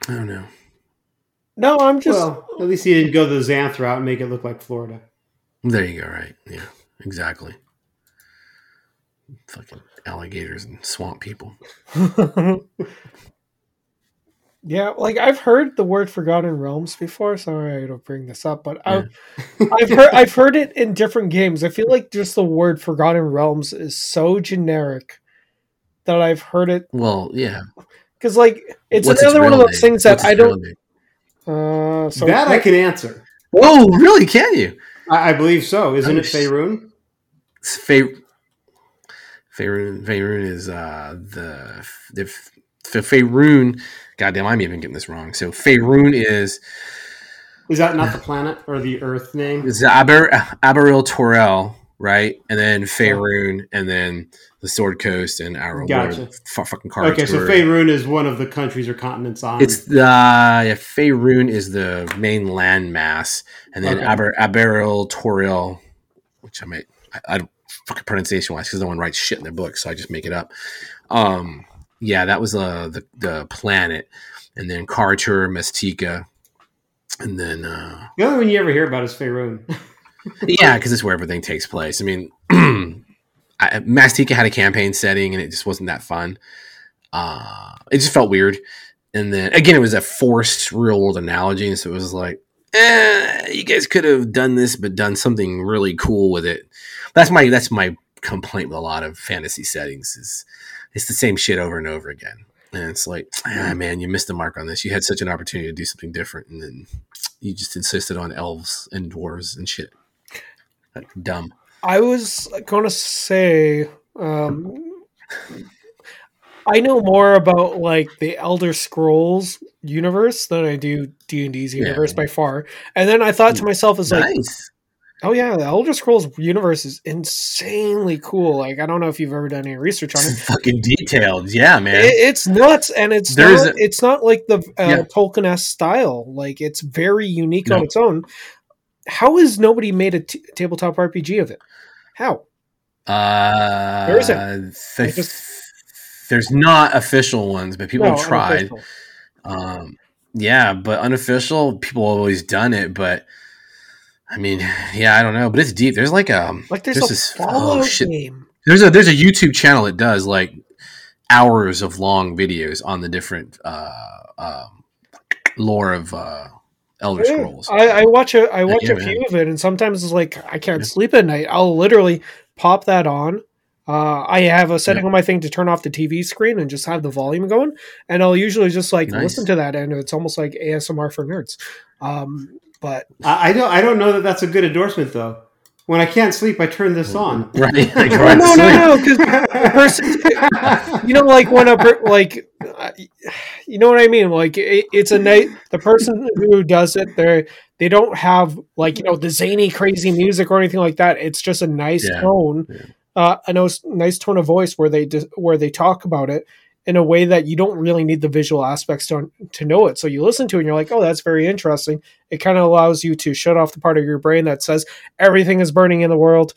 I don't know. No, I'm just. well, at least he didn't go to the Xanth route and make it look like Florida. There you go, right? Yeah, exactly. Fucking alligators and swamp people. yeah, like I've heard the word Forgotten Realms before. Sorry to bring this up, but I've, I've heard I've heard it in different games. I feel like just the word Forgotten Realms is so generic that I've heard it Well, yeah. because like it's What's another its one of those name? things that What's I don't. name? Uh, so that I can answer. Oh, really? Can you? I, I believe so. Isn't Oh, it sh- Faerun? It's Fey- Faerun, Faerun is uh, the the the Faerun. Goddamn, I'm even getting this wrong. So Faerun is Is that not the planet or the Earth name? is Aber Aberil Torel, right? And then Faerun, and then the Sword Coast and Arrow. Gotcha. F- fucking card. Okay, so Faerun is one of the countries or continents on. It's the yeah, Faerun is the main land mass, and then Okay. Aber Aberil Toril, which I might I, I don't fucking pronunciation wise because no one writes shit in their books, so I just make it up. Um, yeah, that was uh, the the planet, and then Kara-Tur, Maztica, and then uh, the only one you ever hear about is Faerun. yeah, because it's where everything takes place. I mean, I, Maztica had a campaign setting, and it just wasn't that fun. Uh, it just felt weird. And then again, it was a forced real world analogy, and so it was like, eh, you guys could have done this, but done something really cool with it. That's my that's my complaint with a lot of fantasy settings is it's the same shit over and over again. And it's like, ah, man, you missed the mark on this. You had such an opportunity to do something different, and then you just insisted on elves and dwarves and shit. Like, Dumb. I was gonna say, um, I know more about like the Elder Scrolls universe than I do D and D's Yeah. universe by far. And then I thought to myself, "Is like, nice. Oh yeah, the Elder Scrolls universe is insanely cool." Like, I don't know if you've ever done any research on it. Fucking detailed. Yeah, man. It, it's nuts, and it's There's not, a- it's not like the uh, Yeah. Tolkien esque style. Like, it's very unique on its own. How has nobody made a t- tabletop RPG of it? How? uh, There isn't. th- I just- there's not official ones, but people No, have tried. Um, yeah, but unofficial, people have always done it. But I mean, yeah, I don't know. But it's deep. There's like a Like there's, there's a this- oh, shit. game. there's a there's a YouTube channel that does like hours of long videos on the different uh, um lore of uh, Elder Yeah, Scrolls. I, I watch a I watch Yeah, a man. few of it, and sometimes it's like I can't Yeah. sleep at night. I'll literally pop that on. Uh, I have a setting on my thing to turn off the TV screen and just have the volume going, and I'll usually just like Nice. listen to that, and it's almost like ASMR for nerds. Um, but I, I don't. I don't know that that's a good endorsement though. When I can't sleep, I turn this on. right? Like, no, no, no, no, because person, you know, like when a per- like, uh, you know what I mean? Like it, it's a night. The person who does it, they they don't have like you know the zany, crazy music or anything like that. It's just a nice Yeah. tone, Yeah. uh, a nice, nice tone of voice where they dis- where they talk about it in a way that you don't really need the visual aspects to to know it. So you listen to it and you're like, oh, that's very interesting. It kind of allows you to shut off the part of your brain that says everything is burning in the world.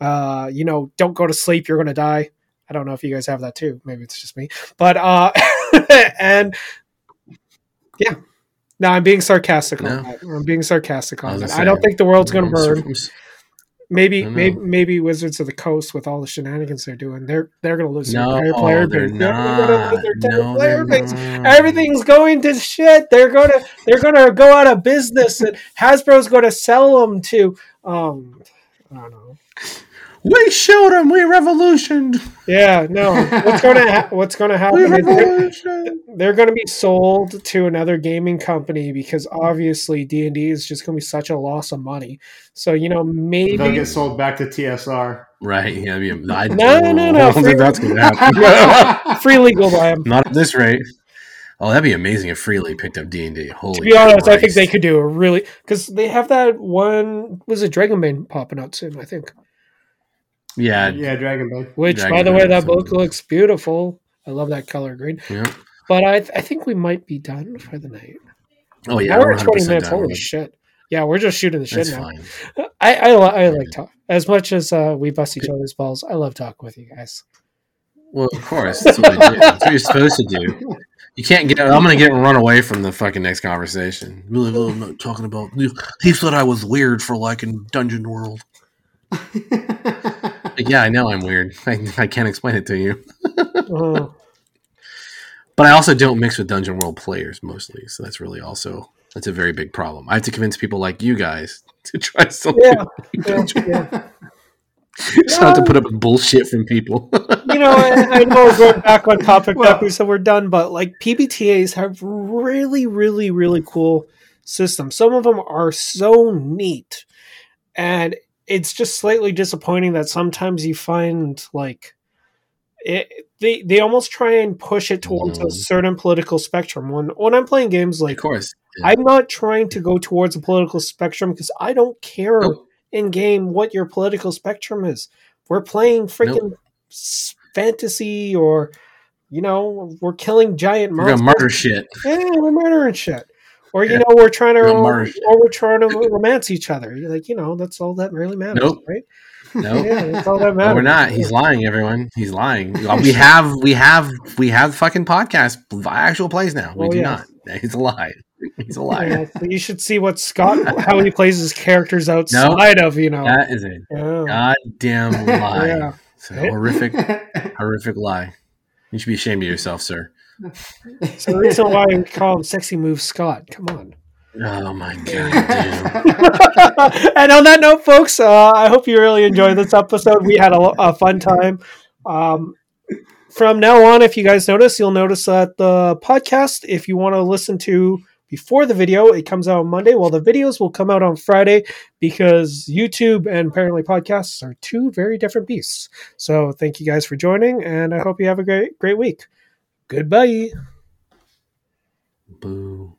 Uh, you know, don't go to sleep, you're gonna die. I don't know if you guys have that too. Maybe it's just me. But uh and yeah. No, I'm being sarcastic on No. that. I'm being sarcastic I on was that. gonna I don't think the world's I'm sur- burn. Maybe maybe maybe Wizards of the Coast with all the shenanigans they're doing, they're they're gonna lose their entire player they're base. They're gonna lose their No, player they're base. not. Everything's going to shit. They're gonna they're gonna go out of business, and Hasbro's going to sell them to um I don't know. We showed them. We revolutioned. Yeah, no. What's going to ha- what's going to happen is they're, they're going to be sold to another gaming company because obviously D and D is just going to be such a loss of money. So you know maybe They'll get sold back to TSR. Right. Yeah. I, I No, no, no, I don't free- think that's going to happen. Free League buy 'em. Not at this rate. Oh, that'd be amazing if Free League picked up D and D. Holy. To be honest, I think they could do a really because they have that one was it Dragonbane popping out soon. I think. Yeah. yeah, Dragon Ball. Which, Dragon by the way, that that is book something. looks beautiful. I love that color green. yeah. But I, I think we might be done for the night. Oh yeah. now we're we're twenty minutes. Holy with it. shit! Yeah, we're just shooting the shit That's now. fine. I, I, li- I like talk as much as uh, we bust each other's balls. I love talking with you guys. Well, of course. That's what, we do. That's what you're supposed to do. You can't get. I'm gonna get run away from the fucking next conversation. Be like, I'm not talking about. He said I was weird for liking Dungeon World. Yeah, I know I'm weird. I, I can't explain it to you. Oh, But I also don't mix with Dungeon World players mostly, so that's really also that's a very big problem. I have to convince people like you guys to try something. yeah, yeah, yeah. Just not to put up with bullshit from people. You know, I, I know we're going back on topic Well- we said we're done, but like PBTAs have really, really, really cool systems. Some of them are so neat, and it's just slightly disappointing that sometimes you find like it, they they almost try and push it towards a Mhm. certain political spectrum. When when I'm playing games like of course. Yeah. I'm not trying to go towards a political spectrum because I don't care Nope. in game what your political spectrum is. We're playing freaking s fantasy or you know, we're killing giant We're monsters. gonna murder shit. Yeah, we're murdering shit. Or you Yeah. know, we're trying to We're gonna murder shit. or we're trying to romance each other. You're like, you know, that's all that really matters, Nope. right? No, Yeah, that's all that No, we're not. He's lying, everyone. He's lying. We have, we have, we have fucking podcast actual plays now. We Oh, do yeah. not. He's a lie. He's a liar. Yeah, you should see what Scott how he plays his characters outside of, you know. That is a Yeah. goddamn lie. Yeah. It's a horrific, horrific lie. You should be ashamed of yourself, sir. So the reason why we call him Sexy Move Scott. Come on. Oh my god, and on that note, folks, uh, I hope you really enjoyed this episode. We had a, a fun time. Um, from now on, if you guys notice, you'll notice that the podcast, if you want to listen to before the video, it comes out on Monday. Well, the videos will come out on Friday because YouTube and apparently podcasts are two very different beasts. So thank you guys for joining, and I hope you have a great great week. Goodbye. Boo.